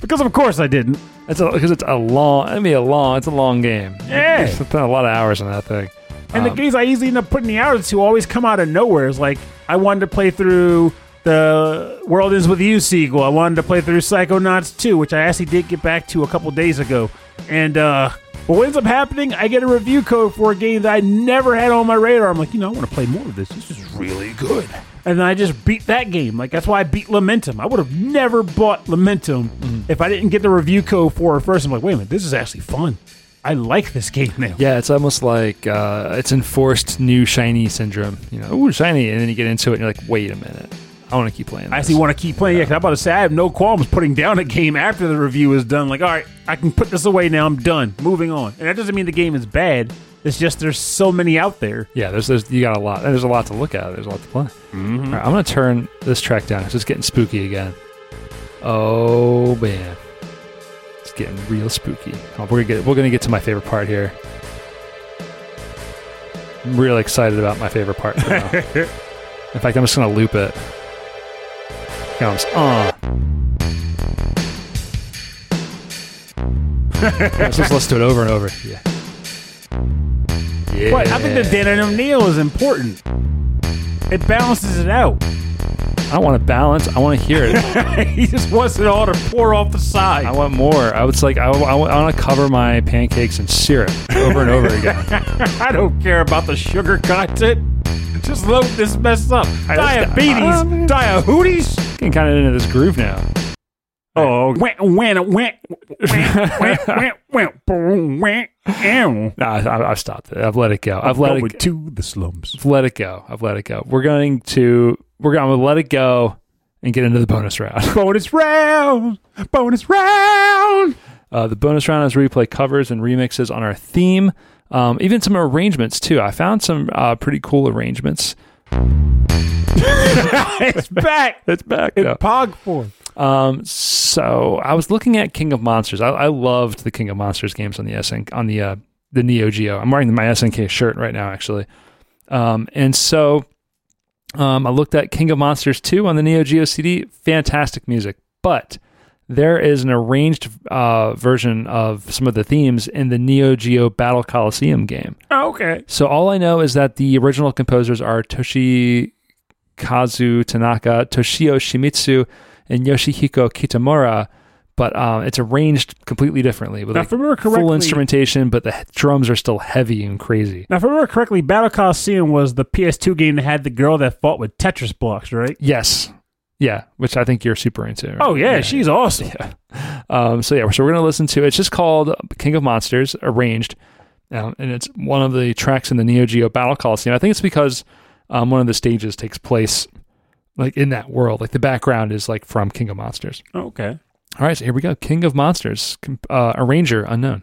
because, of course, I didn't. It's because it's a long. I mean, a long. It's a long game. Yeah. Spent a lot of hours on that thing. And the Um, games I easily end up putting the hours to always come out of nowhere. It's like I wanted to play through the World Ends With You sequel. I wanted to play through Psychonauts 2, which I actually did get back to a couple days ago. And uh what ends up happening, I get a review code for a game that I never had on my radar. I'm like, you know, I want to play more of this. This is really good. And then I just beat that game. Like that's why I beat Lamentum. I would have never bought Lamentum if I didn't get the review code for it first. I'm like, wait a minute, this is actually fun. I like this game now. Yeah, it's almost like uh, it's enforced new shiny syndrome. You know, ooh, shiny, and then you get into it, and you're like, wait a minute, I want to keep playing. I actually want to keep playing. Yeah, 'cause I'm about to say I have no qualms putting down a game after the review is done. Like, all right, I can put this away now. I'm done. Moving on. And that doesn't mean the game is bad. It's just there's so many out there. Yeah, there's, there's you got a lot. There's a lot to look at. There's a lot to play. Mm-hmm. All right, I'm gonna turn this track down. 'cause It's just getting spooky again. Oh man, it's getting real spooky. Oh, we're gonna get we're gonna get to my favorite part here. I'm really excited about my favorite part. now. In fact, I'm just gonna loop it. Here comes uh. let's just listen to it over and over. Yeah. Yeah. But I think the Dan and O'Neill is important. It balances it out. I don't want to balance. I want to hear it. he just wants it all to pour off the side. I want more. I was like, I, I, I want to cover my pancakes in syrup over and over again. I don't care about the sugar content. Just load this mess up. Diabetes, Uh, diahooties. Getting kind of into this groove now. Oh, went, went, went, went, went, went, went, boom, went, ow. Nah, I, I've stopped it. I've let it go. I've let it. go. to the slums. I've let it go. I've let it go. We're going to. We're going to let it go and get into the bonus round. Bonus round, bonus round. Uh, the bonus round is where we play covers and remixes on our theme, um, even some arrangements too. I found some uh, pretty cool arrangements. it's back It's back. in Yeah. pog form. Um, so I was looking at King of Monsters. I, I loved the King of Monsters games on the SN on the uh, the Neo Geo. I'm wearing my SNK shirt right now, actually. Um, and so um, I looked at King of Monsters 2 on the Neo Geo CD. Fantastic music, but there is an arranged uh, version of some of the themes in the Neo Geo Battle Coliseum game. Okay. So all I know is that the original composers are Toshi Kazu Tanaka, Toshio Shimizu, and Yoshihiko Kitamura, but um, it's arranged completely differently with Now, like if I remember correctly, full instrumentation, but the drums are still heavy and crazy. Now, if I remember correctly, Battle Coliseum was the PS2 game that had the girl that fought with Tetris blocks, right? Yes. Yeah, which I think you're super into. right? Oh yeah, she's awesome. Um, so yeah, so we're gonna listen to. It's just called King of Monsters, arranged, um, and it's one of the tracks in the Neo Geo Battle Coliseum. I think it's because um, one of the stages takes place like in that world. Like the background is like from King of Monsters. Okay. All right, so here we go. King of Monsters, uh, arranger unknown.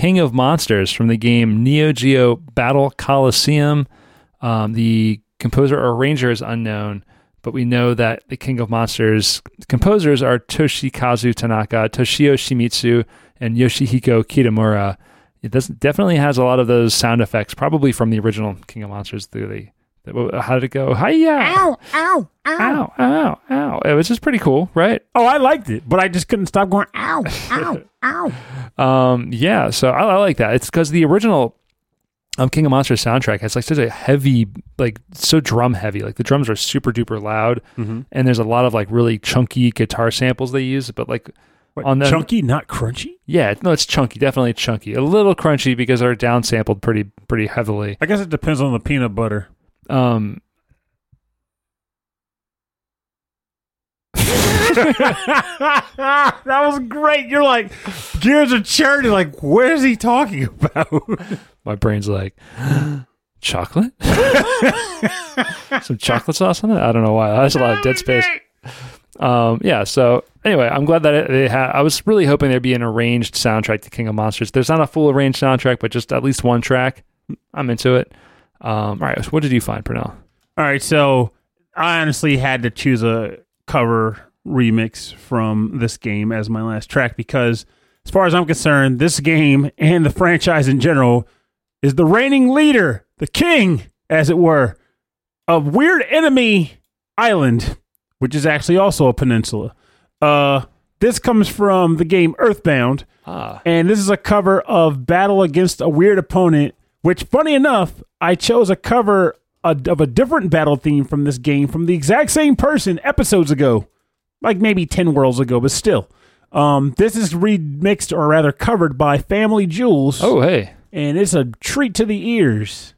King of Monsters from the game Neo Geo Battle Coliseum. Um, the composer or arranger is unknown, but we know that the King of Monsters composers are Toshikazu Tanaka, Toshio Shimizu, and Yoshihiko Kitamura. It does, definitely has a lot of those sound effects, probably from the original King of Monsters. The, the how did it go? Hiya! Ow! Ow! Ow! Ow! Ow! Ow! It was just pretty cool, right? Oh, I liked it, but I just couldn't stop going ow! Ow! Ow! Um, yeah, so I, I like that. It's because the original um, King of Monsters soundtrack has like such a heavy, like so drum heavy. Like the drums are super duper loud, Mm-hmm. and there's a lot of like really chunky guitar samples they use. But like on the chunky, not crunchy. yeah, no, it's chunky, definitely chunky. A little crunchy because they're downsampled pretty pretty heavily. I guess it depends on the peanut butter. Um, that was great. You're like gears are churning. Like, where's he talking about? my brain's like chocolate, some chocolate sauce on it. I don't know why. That's a lot of dead space. Um, yeah. So anyway, I'm glad that they had. I was really hoping there'd be an arranged soundtrack to King of Monsters. There's not a full arranged soundtrack, but just at least one track. I'm into it. Um, all right. So what did you find, Pernell? All right, so I honestly had to choose a cover remix from this game as my last track because, as far as I'm concerned, this game and the franchise in general is the reigning leader, the king, as it were, of Weird Enemy Island, which is actually also a peninsula. Uh, this comes from the game Earthbound, Ah, and this is a cover of Battle Against a Weird Opponent, which, funny enough, I chose a cover of a different battle theme from this game from the exact same person episodes ago, like maybe 10 worlds ago, but still. Um, this is remixed, or rather covered by Family Jewels, oh hey, and it's a treat to the ears.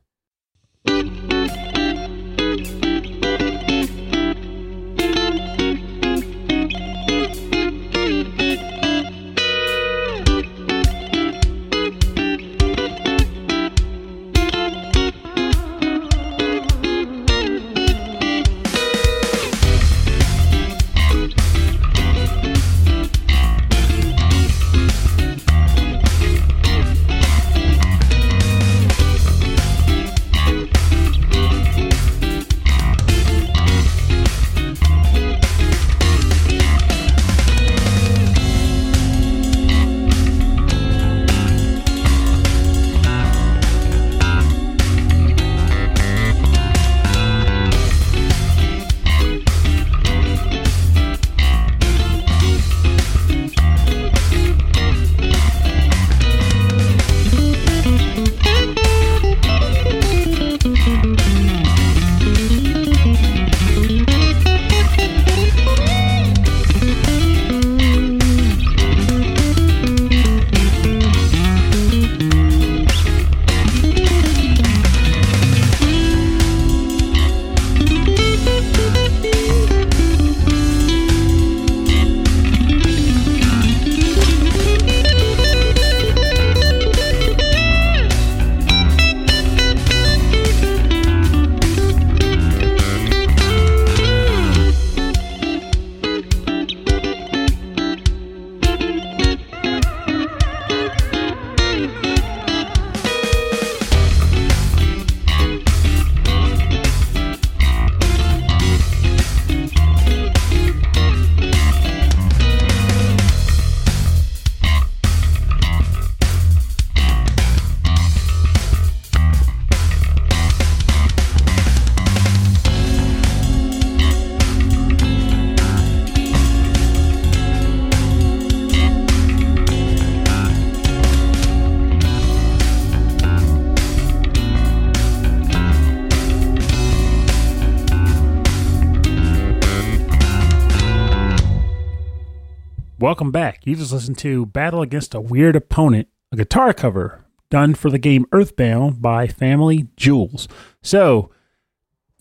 You just listened to Battle Against a Weird Opponent, a guitar cover done for the game Earthbound by Family Jewels. So,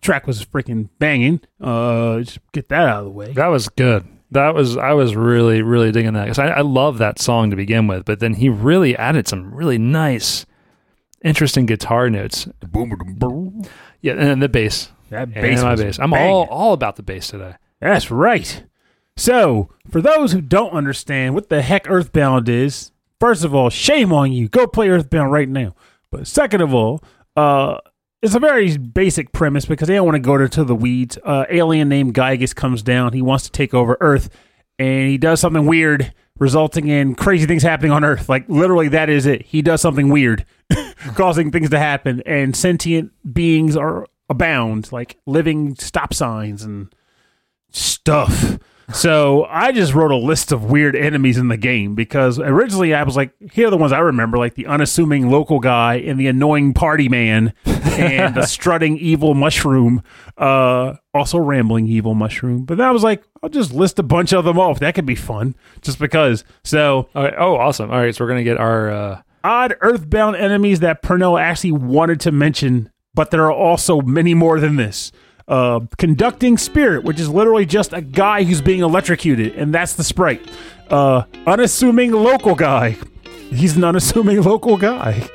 track was freaking banging. Uh, just get that out of the way. that was good. That was I was really really digging that because I, I love that song to begin with, but then he really added some really nice, interesting guitar notes. Boom! Yeah, and then the bass. That And bass, my bass. I'm banging. all all about the bass today. That's right. So, for those who don't understand what the heck Earthbound is, First of all, shame on you. Go play Earthbound right now. But second of all, uh, it's a very basic premise because they don't want to go to the weeds. Uh, alien named Giygas comes down. He wants to take over Earth, and he does something weird, resulting in crazy things happening on Earth. Like literally, that is it. He does something weird, causing things to happen, and sentient beings are abound, like living stop signs and stuff. So I just wrote a list of weird enemies in the game because originally I was like, here are the ones I remember, like the unassuming local guy and the annoying party man and the strutting evil mushroom, uh, also rambling evil mushroom. But then I was like, I'll just list a bunch of them off. That could be fun, just because. So, okay. oh, awesome! All right, so we're gonna get our uh... odd Earthbound enemies that Pernell actually wanted to mention, but there are also many more than this uh, conducting spirit, which is literally just a guy who's being electrocuted, and that's the sprite. Uh, unassuming local guy. He's an unassuming local guy.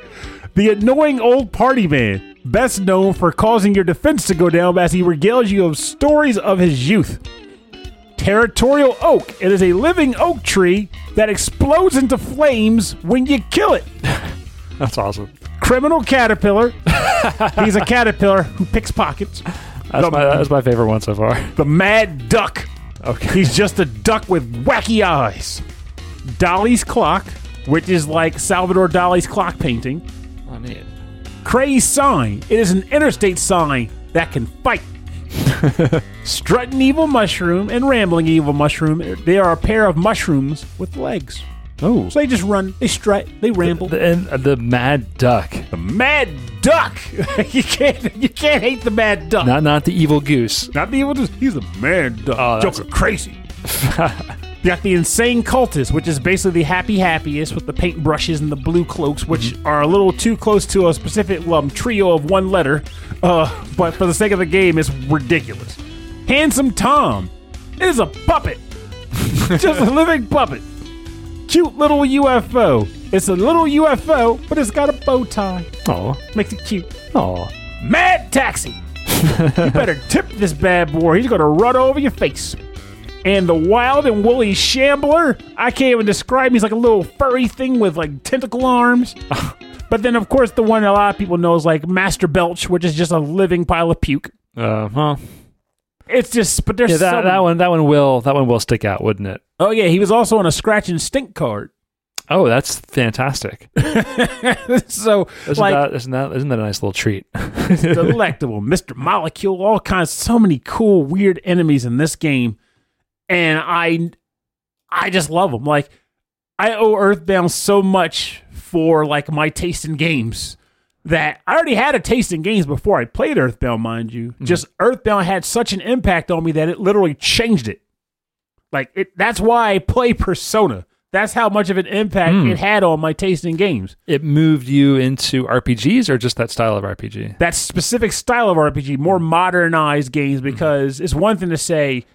The annoying old party man, best known for causing your defense to go down as he regales you of stories of his youth. Territorial oak. It is a living oak tree that explodes into flames when you kill it. That's awesome. Criminal caterpillar. He's a caterpillar who picks pockets. That's, the, my, that's my favorite one so far. The Mad Duck. Okay. He's just a duck with wacky eyes. Dali's Clock, which is like Salvador Dali's clock painting. Oh, man. Crazed Sign. It is an interstate sign that can fight. Strutting Evil Mushroom and Rambling Evil Mushroom. They are a pair of mushrooms with legs. Oh. So they just run, they strut, they ramble. The, and the Mad Duck. The Mad Duck. you can't you can't hate the Mad Duck. Not not the evil goose. Not the evil goose. He's the Mad Duck. Oh, Joker crazy. you got the insane cultist, which is basically the Happy Happyists with the paintbrushes and the blue cloaks, which mm-hmm. are a little too close to a specific um, trio of one letter. Uh, but for the sake of the game, it's ridiculous. Handsome Tom. is a puppet. Just a living puppet cute little UFO. It's a little UFO, but it's got a bow tie. Oh, makes it cute. Oh, Mad Taxi. you better tip this bad boy. He's gonna run over your face. And the wild and woolly shambler. I can't even describe. Him. He's like a little furry thing with like tentacle arms. but then, of course, the one a lot of people know is like Master Belch, which is just a living pile of puke. Uh huh. It's just, but there's yeah, that, some... that one. That one will. That one will stick out, wouldn't it? Oh yeah, he was also on a scratch and stink card. Oh, that's fantastic. so, isn't like, that, isn't that isn't that a nice little treat? delectable, Mister Molecule, all kinds, so many cool, weird enemies in this game, and I, I just love them. Like, I owe Earthbound so much for like my taste in games that I already had a taste in games before I played Earthbound, mind you. Mm-hmm. Just Earthbound had such an impact on me that it literally changed it. Like it, that's why I play Persona. That's how much of an impact mm. it had on my taste in games. It moved you into RPGs or just that style of RPG? That specific style of RPG, more modernized games, hmm. because mm. it's one thing to say,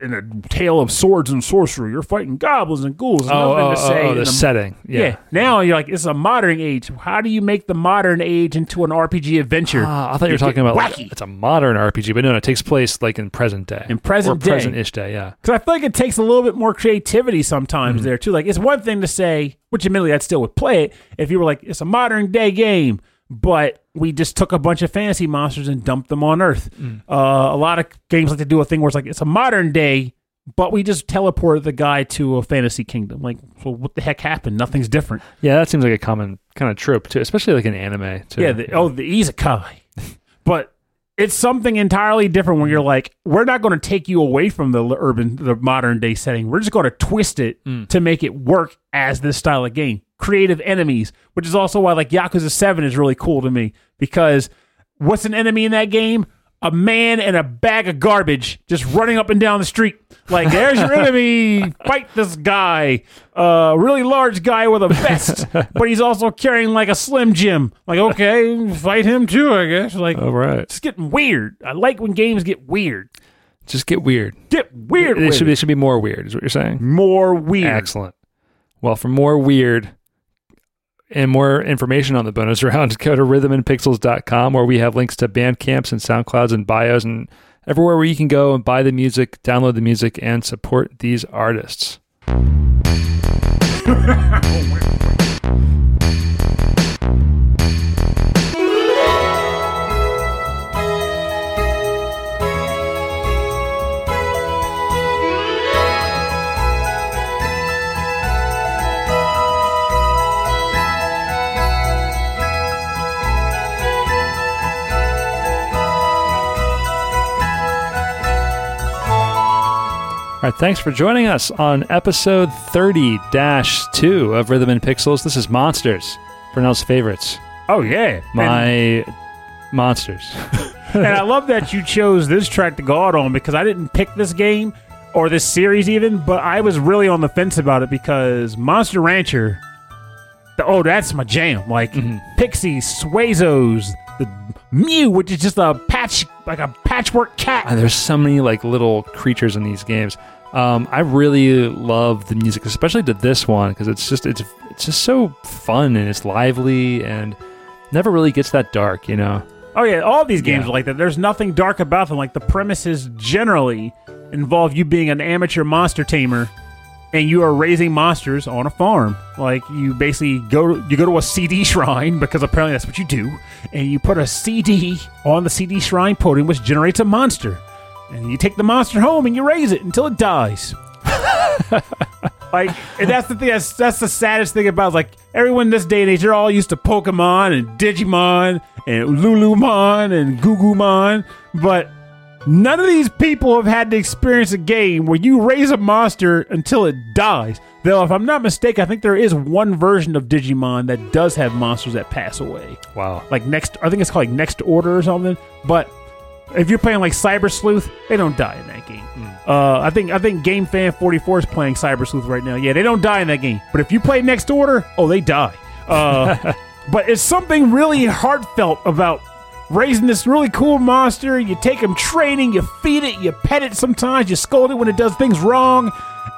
in a tale of swords and sorcery. You're fighting goblins and ghouls. Oh, oh, to say oh, the, the setting. Yeah. yeah. Now you're like, it's a modern age. How do you make the modern age into an RPG adventure? Ah, I thought you were talking about wacky. Like, it's a modern RPG, but no, it takes place like in present day. In present or day. present-ish day, yeah. Because I feel like it takes a little bit more creativity sometimes mm-hmm. there too. Like it's one thing to say, which admittedly I'd still would play it if you were like, it's a modern day game but we just took a bunch of fantasy monsters and dumped them on Earth. Mm. Uh, a lot of games like to do a thing where it's like it's a modern day, but we just teleported the guy to a fantasy kingdom. Like, well, what the heck happened? Nothing's different. Yeah, that seems like a common kind of trope too, especially like in anime. Too. Yeah. The, oh, the isekai, but it's something entirely different when you're like, we're not going to take you away from the urban, the modern day setting. We're just going to twist it mm. to make it work as this style of game creative enemies, which is also why like Yakuza 7 is really cool to me because what's an enemy in that game? A man and a bag of garbage just running up and down the street. Like, there's your enemy. Fight this guy. A uh, really large guy with a vest, but he's also carrying like a Slim Jim. Like, okay, fight him too, I guess. Like, all right. It's getting weird. I like when games get weird. Just get weird. Get weird. It, it should, be, it should be more weird, is what you're saying. More weird. Excellent. Well, for more weird, and more information on the bonus round, go to rhythmandpixels.com where we have links to Bandcamps and SoundClouds and bios and everywhere where you can go and buy the music, download the music, and support these artists. All right, thanks for joining us on episode 30 2 of Rhythm and Pixels. This is Monsters, Pernell's favorites. Oh yeah, My and, monsters. and I love that you chose this track to go out on because I didn't pick this game or this series even, but I was really on the fence about it because Monster Rancher. The, oh, that's my jam! Like mm-hmm. Pixies, Suezos, the Mew, which is just a patch, like a patchwork cat. And there's so many like little creatures in these games. Um, I really love the music, especially to this one, because it's just it's it's just so fun and it's lively and never really gets that dark, you know. Oh yeah, all these games yeah. are like that. There's nothing dark about them. Like the premises generally involve you being an amateur monster tamer and you are raising monsters on a farm. Like you basically go you go to a CD shrine because apparently that's what you do, and you put a CD on the CD shrine podium, which generates a monster and you take the monster home and you raise it until it dies. like, and that's the thing. That's, that's the saddest thing about like everyone in this day and age. They're all used to Pokemon and Digimon and Lulumon and Gugumon, but none of these people have had to experience a game where you raise a monster until it dies. Though, if I'm not mistaken, I think there is one version of Digimon that does have monsters that pass away. Wow. Like next, I think it's called like Next Order or something. But if you're playing like Cyber Sleuth, they don't die in that game. Mm. Uh, I think I think Game Fan 44 is playing Cyber Sleuth right now. Yeah, they don't die in that game. But if you play Next Order, oh, they die. Uh, but it's something really heartfelt about raising this really cool monster. You take him training, you feed it, you pet it sometimes, you scold it when it does things wrong,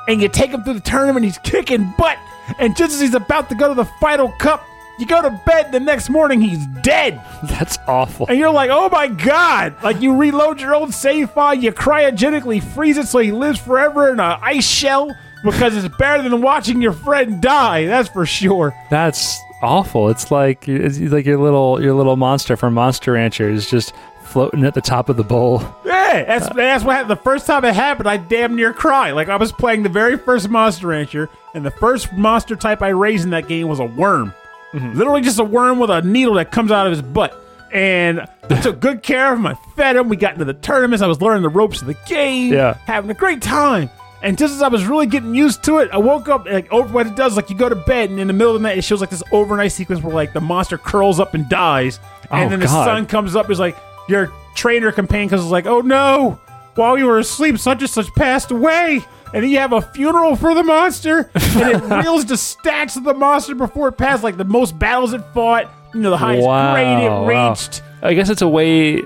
and you take him through the tournament. He's kicking butt, and just as he's about to go to the final cup, you go to bed the next morning, he's dead. That's awful. And you're like, oh my god! Like you reload your old save file, you cryogenically freeze it so he lives forever in an ice shell because it's better than watching your friend die. That's for sure. That's awful. It's like it's like your little your little monster from Monster Rancher is just floating at the top of the bowl. Yeah, that's that's what happened. The first time it happened, I damn near cried. Like I was playing the very first Monster Rancher, and the first monster type I raised in that game was a worm. Mm-hmm. Literally just a worm with a needle that comes out of his butt. And I took good care of him. I fed him. We got into the tournaments. I was learning the ropes of the game. Yeah. Having a great time. And just as I was really getting used to it, I woke up like over what it does. Like you go to bed, and in the middle of the night, it shows like this overnight sequence where like the monster curls up and dies, and oh, then God. the sun comes up. Is like your trainer companion because it's like, oh no, while you were asleep, such and such passed away and then you have a funeral for the monster, and it reels the stats of the monster before it passed, like the most battles it fought, you know, the highest wow, grade it reached. I guess it's a way.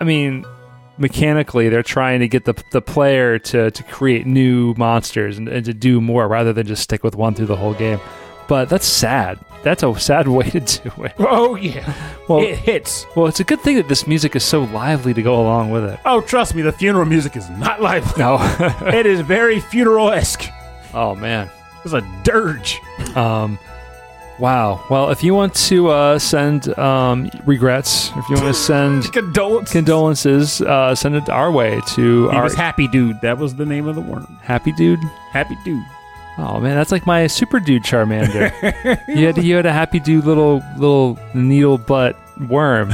I mean, mechanically, they're trying to get the the player to to create new monsters and, and to do more rather than just stick with one through the whole game. But that's sad. That's a sad way to do it. Oh yeah. Well, it hits. Well, it's a good thing that this music is so lively to go along with it. Oh, trust me, the funeral music is not lively. No, it is very funeral esque. Oh man, it's a dirge. Um, wow. Well, if you want to uh, send um, regrets, if you want to send condolences, condolences, uh, send it our way to. He our, was Happy Dude. That was the name of the worm. Happy Dude. Happy Dude. Oh man, that's like my super dude Charmander. you had you had a happy dude little little needle butt worm.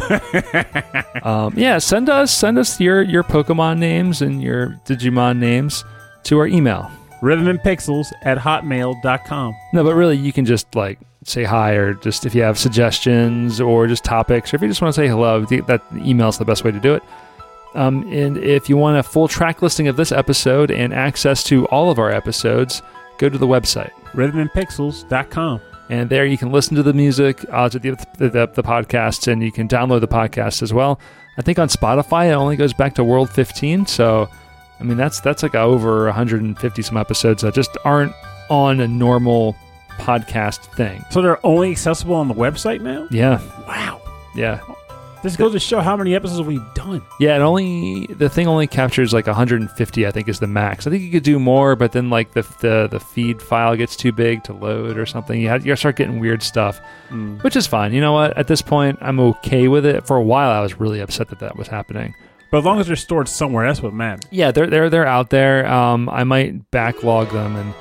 um, yeah, send us send us your your Pokemon names and your Digimon names to our email. Rhythmandpixels at hotmail.com. No, but really you can just like say hi or just if you have suggestions or just topics or if you just want to say hello, that email is the best way to do it. Um, and if you want a full track listing of this episode and access to all of our episodes, go to the website, rhythmandpixels.com. And there you can listen to the music, uh, to the, the, the, podcasts, and you can download the podcast as well. I think on Spotify it only goes back to World 15. So, I mean, that's that's like over 150 some episodes that just aren't on a normal podcast thing. So they're only accessible on the website now? Yeah. Wow. Yeah. This goes to show how many episodes we've done. Yeah, it only the thing only captures like 150. I think is the max. I think you could do more, but then like the the, the feed file gets too big to load or something. You have, you start getting weird stuff, mm. which is fine. You know what? At this point, I'm okay with it. For a while, I was really upset that that was happening. But as long as they're stored somewhere, that's what matters. Yeah, they're they're they're out there. Um, I might backlog them and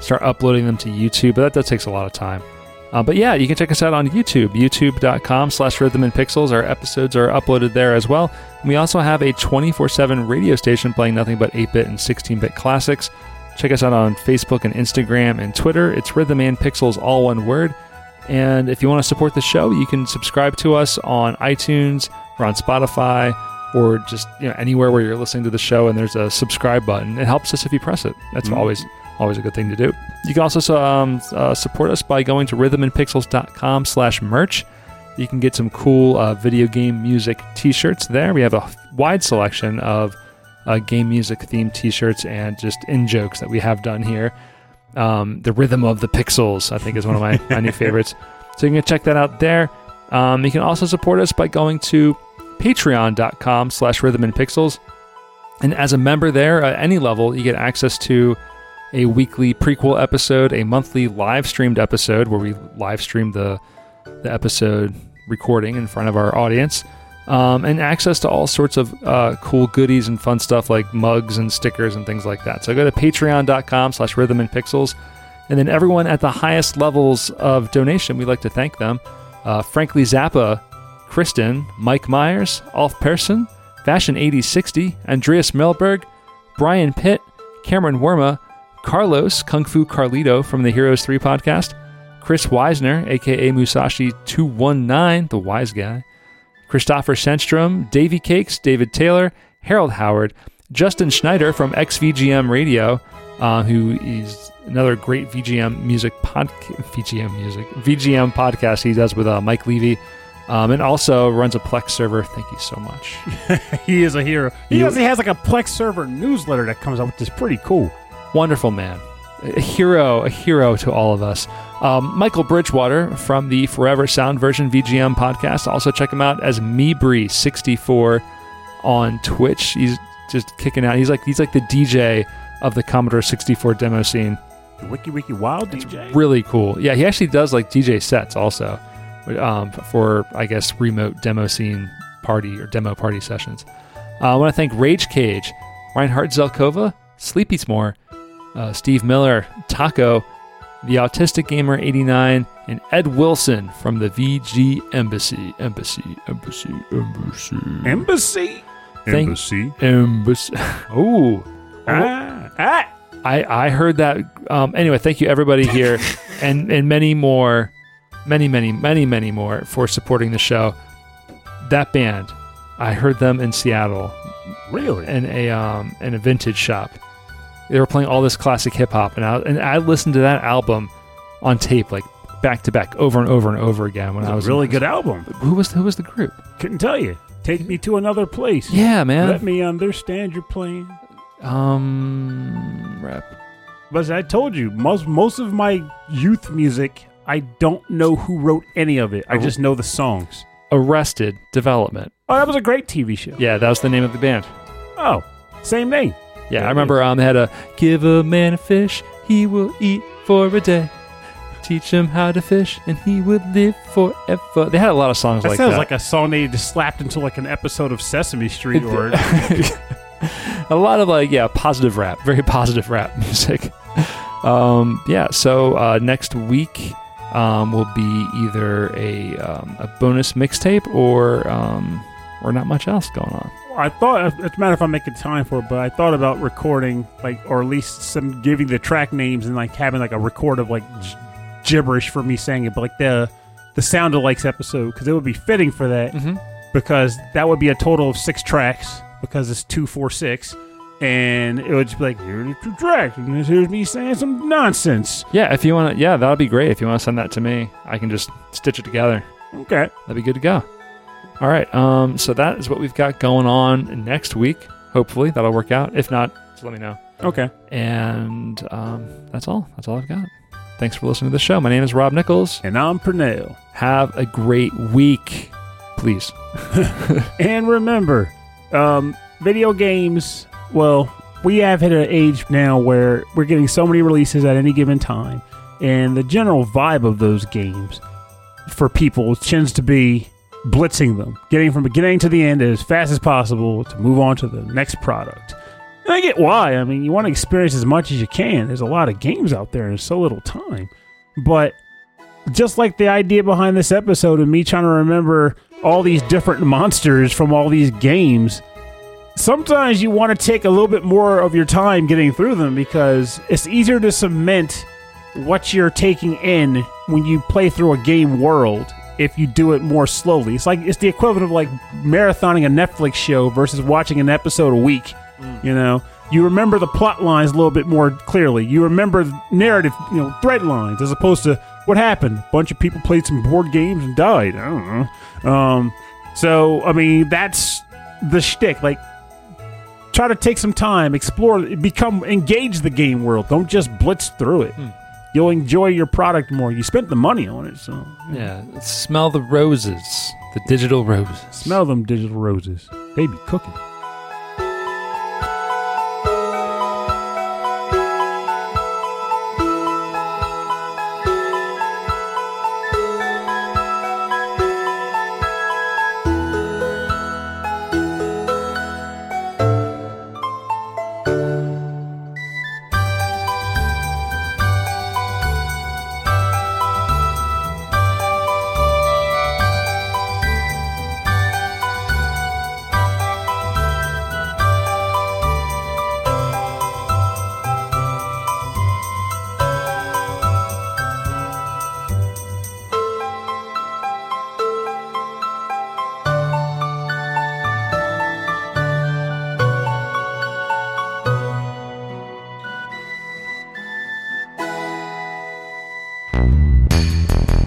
start uploading them to YouTube, but that, that takes a lot of time. Uh, but yeah, you can check us out on YouTube, youtube.com slash rhythm and pixels. Our episodes are uploaded there as well. And we also have a 24 7 radio station playing nothing but 8 bit and 16 bit classics. Check us out on Facebook and Instagram and Twitter. It's Rhythm and Pixels, all one word. And if you want to support the show, you can subscribe to us on iTunes or on Spotify or just you know anywhere where you're listening to the show and there's a subscribe button. It helps us if you press it. That's Mhm. always always a good thing to do. You can also um, uh, support us by going to rhythmandpixels.com slash merch. You can get some cool uh, video game music t-shirts there. We have a wide selection of uh, game music themed t-shirts and just in-jokes that we have done here. Um, the Rhythm of the Pixels, I think, is one of my, my new favorites. So you can check that out there. Um, you can also support us by going to patreon.com slash rhythm and pixels. And as a member there, at any level, you get access to a weekly prequel episode, a monthly live streamed episode where we live stream the, the episode recording in front of our audience, um, and access to all sorts of uh, cool goodies and fun stuff like mugs and stickers and things like that. So go to patreon.com slash rhythm and pixels. And then everyone at the highest levels of donation, we'd like to thank them. Uh, Frankly Zappa, Kristen, Mike Myers, Alf Persson, Fashion 8060, Andreas Melberg, Brian Pitt, Cameron Worma, Carlos, Kung Fu Carlito from the Heroes 3 podcast, Chris Weisner, aka Musashi219, the wise guy, Christopher Senstrom, Davy Cakes, David Taylor, Harold Howard, Justin Schneider from XVGM Radio, uh, who is another great VGM music podcast, VGM music VGM podcast he does with uh, Mike Levy, um, and also runs a Plex server. Thank you so much. he is a hero. He You- also has like a Plex server newsletter that comes out, which is pretty cool. Wonderful man. A hero, a hero to all of us. Um, Michael Bridgewater from the Forever Sound Version VGM podcast. Also check him out as Meebree64 on Twitch. He's just kicking out. He's like he's like the DJ of the Commodore 64 demo scene. The Wiki Wiki Wild DJ. Really cool. Yeah, he actually does like DJ sets also um, for I guess remote demo scene party or demo party sessions. Uh, I want to thank Rage Cage, Reinhard Zelkova, Sleepy S'more, uh, Steve Miller, Taco, the Autistic Gamer 89, and Ed Wilson from the VG Embassy. Embassy, Embassy, Embassy. Embassy. Thank- Embassy. Embassy. Ooh. Ah, ah. I, I heard that. Um, anyway, thank you everybody here, and and many more, many many many many more for supporting the show. That band, I heard them in Seattle Really? in a um in a vintage shop. They were playing all this classic hip hop, and I and I listened to that album on tape like back to back over and over and over again when I a was really good album. Who was who was the group? Couldn't tell you. Take me to another place. Yeah, man. Let me understand your plan. Um, rap. But as I told you, most most of my youth music, I don't know who wrote any of it. I just know the songs. Arrested Development. Oh, that was a great TV show. Yeah, that was the name of the band. Oh, same name. Yeah, I remember um, they had a give a man a fish, he will eat for a day. Teach him how to fish, and he would live forever. They had a lot of songs like That like sounds that. like a song they just slapped into like an episode of Sesame Street or a lot of like yeah, positive rap, very positive rap music. Um, yeah, so uh, next week um, will be either a um, a bonus mixtape or um, or not much else going on. I thought it's doesn't matter if I'm making time for it, but I thought about recording like or at least some giving the track names and like having like a record of like g- gibberish for me saying it, but like the the sound alikes episode because it would be fitting for that Mm-hmm. because that would be a total of six tracks because it's two, four, six, and it would just be like here are the two tracks, and here's me saying some nonsense. Yeah, if you want to, yeah, that'll be great. If you want to send that to me, I can just stitch it together. Okay, That'd be good to go. All right. Um, so that is what we've got going on next week. Hopefully that'll work out. If not, just let me know. okay. And um, that's all. That's all I've got. Thanks for listening to the show. My name is Rob Nichols. And I'm Pernell. Have a great week, please. And remember, um, video games, well, we have hit an age now where we're getting so many releases at any given time. And the general vibe of those games for people tends to be blitzing them, getting from beginning to the end as fast as possible to move on to the next product. And I get why. I mean, you want to experience as much as you can. There's a lot of games out there in so little time. But just like the idea behind this episode of me trying to remember all these different monsters from all these games, sometimes you want to take a little bit more of your time getting through them because it's easier to cement what you're taking in when you play through a game world if you do it more slowly. It's like it's the equivalent of like marathoning a Netflix show versus watching an episode a week. You know, you remember the plot lines a little bit more clearly. You remember narrative, you know, thread lines as opposed to what happened. A bunch of people played some board games and died. I don't know. Um, so I mean, that's the shtick. Like, try to take some time, explore, become engage the game world. Don't just blitz through it. You'll enjoy your product more. You spent the money on it, so Yeah, smell the roses, the digital roses. smell them digital roses. Baby cooking.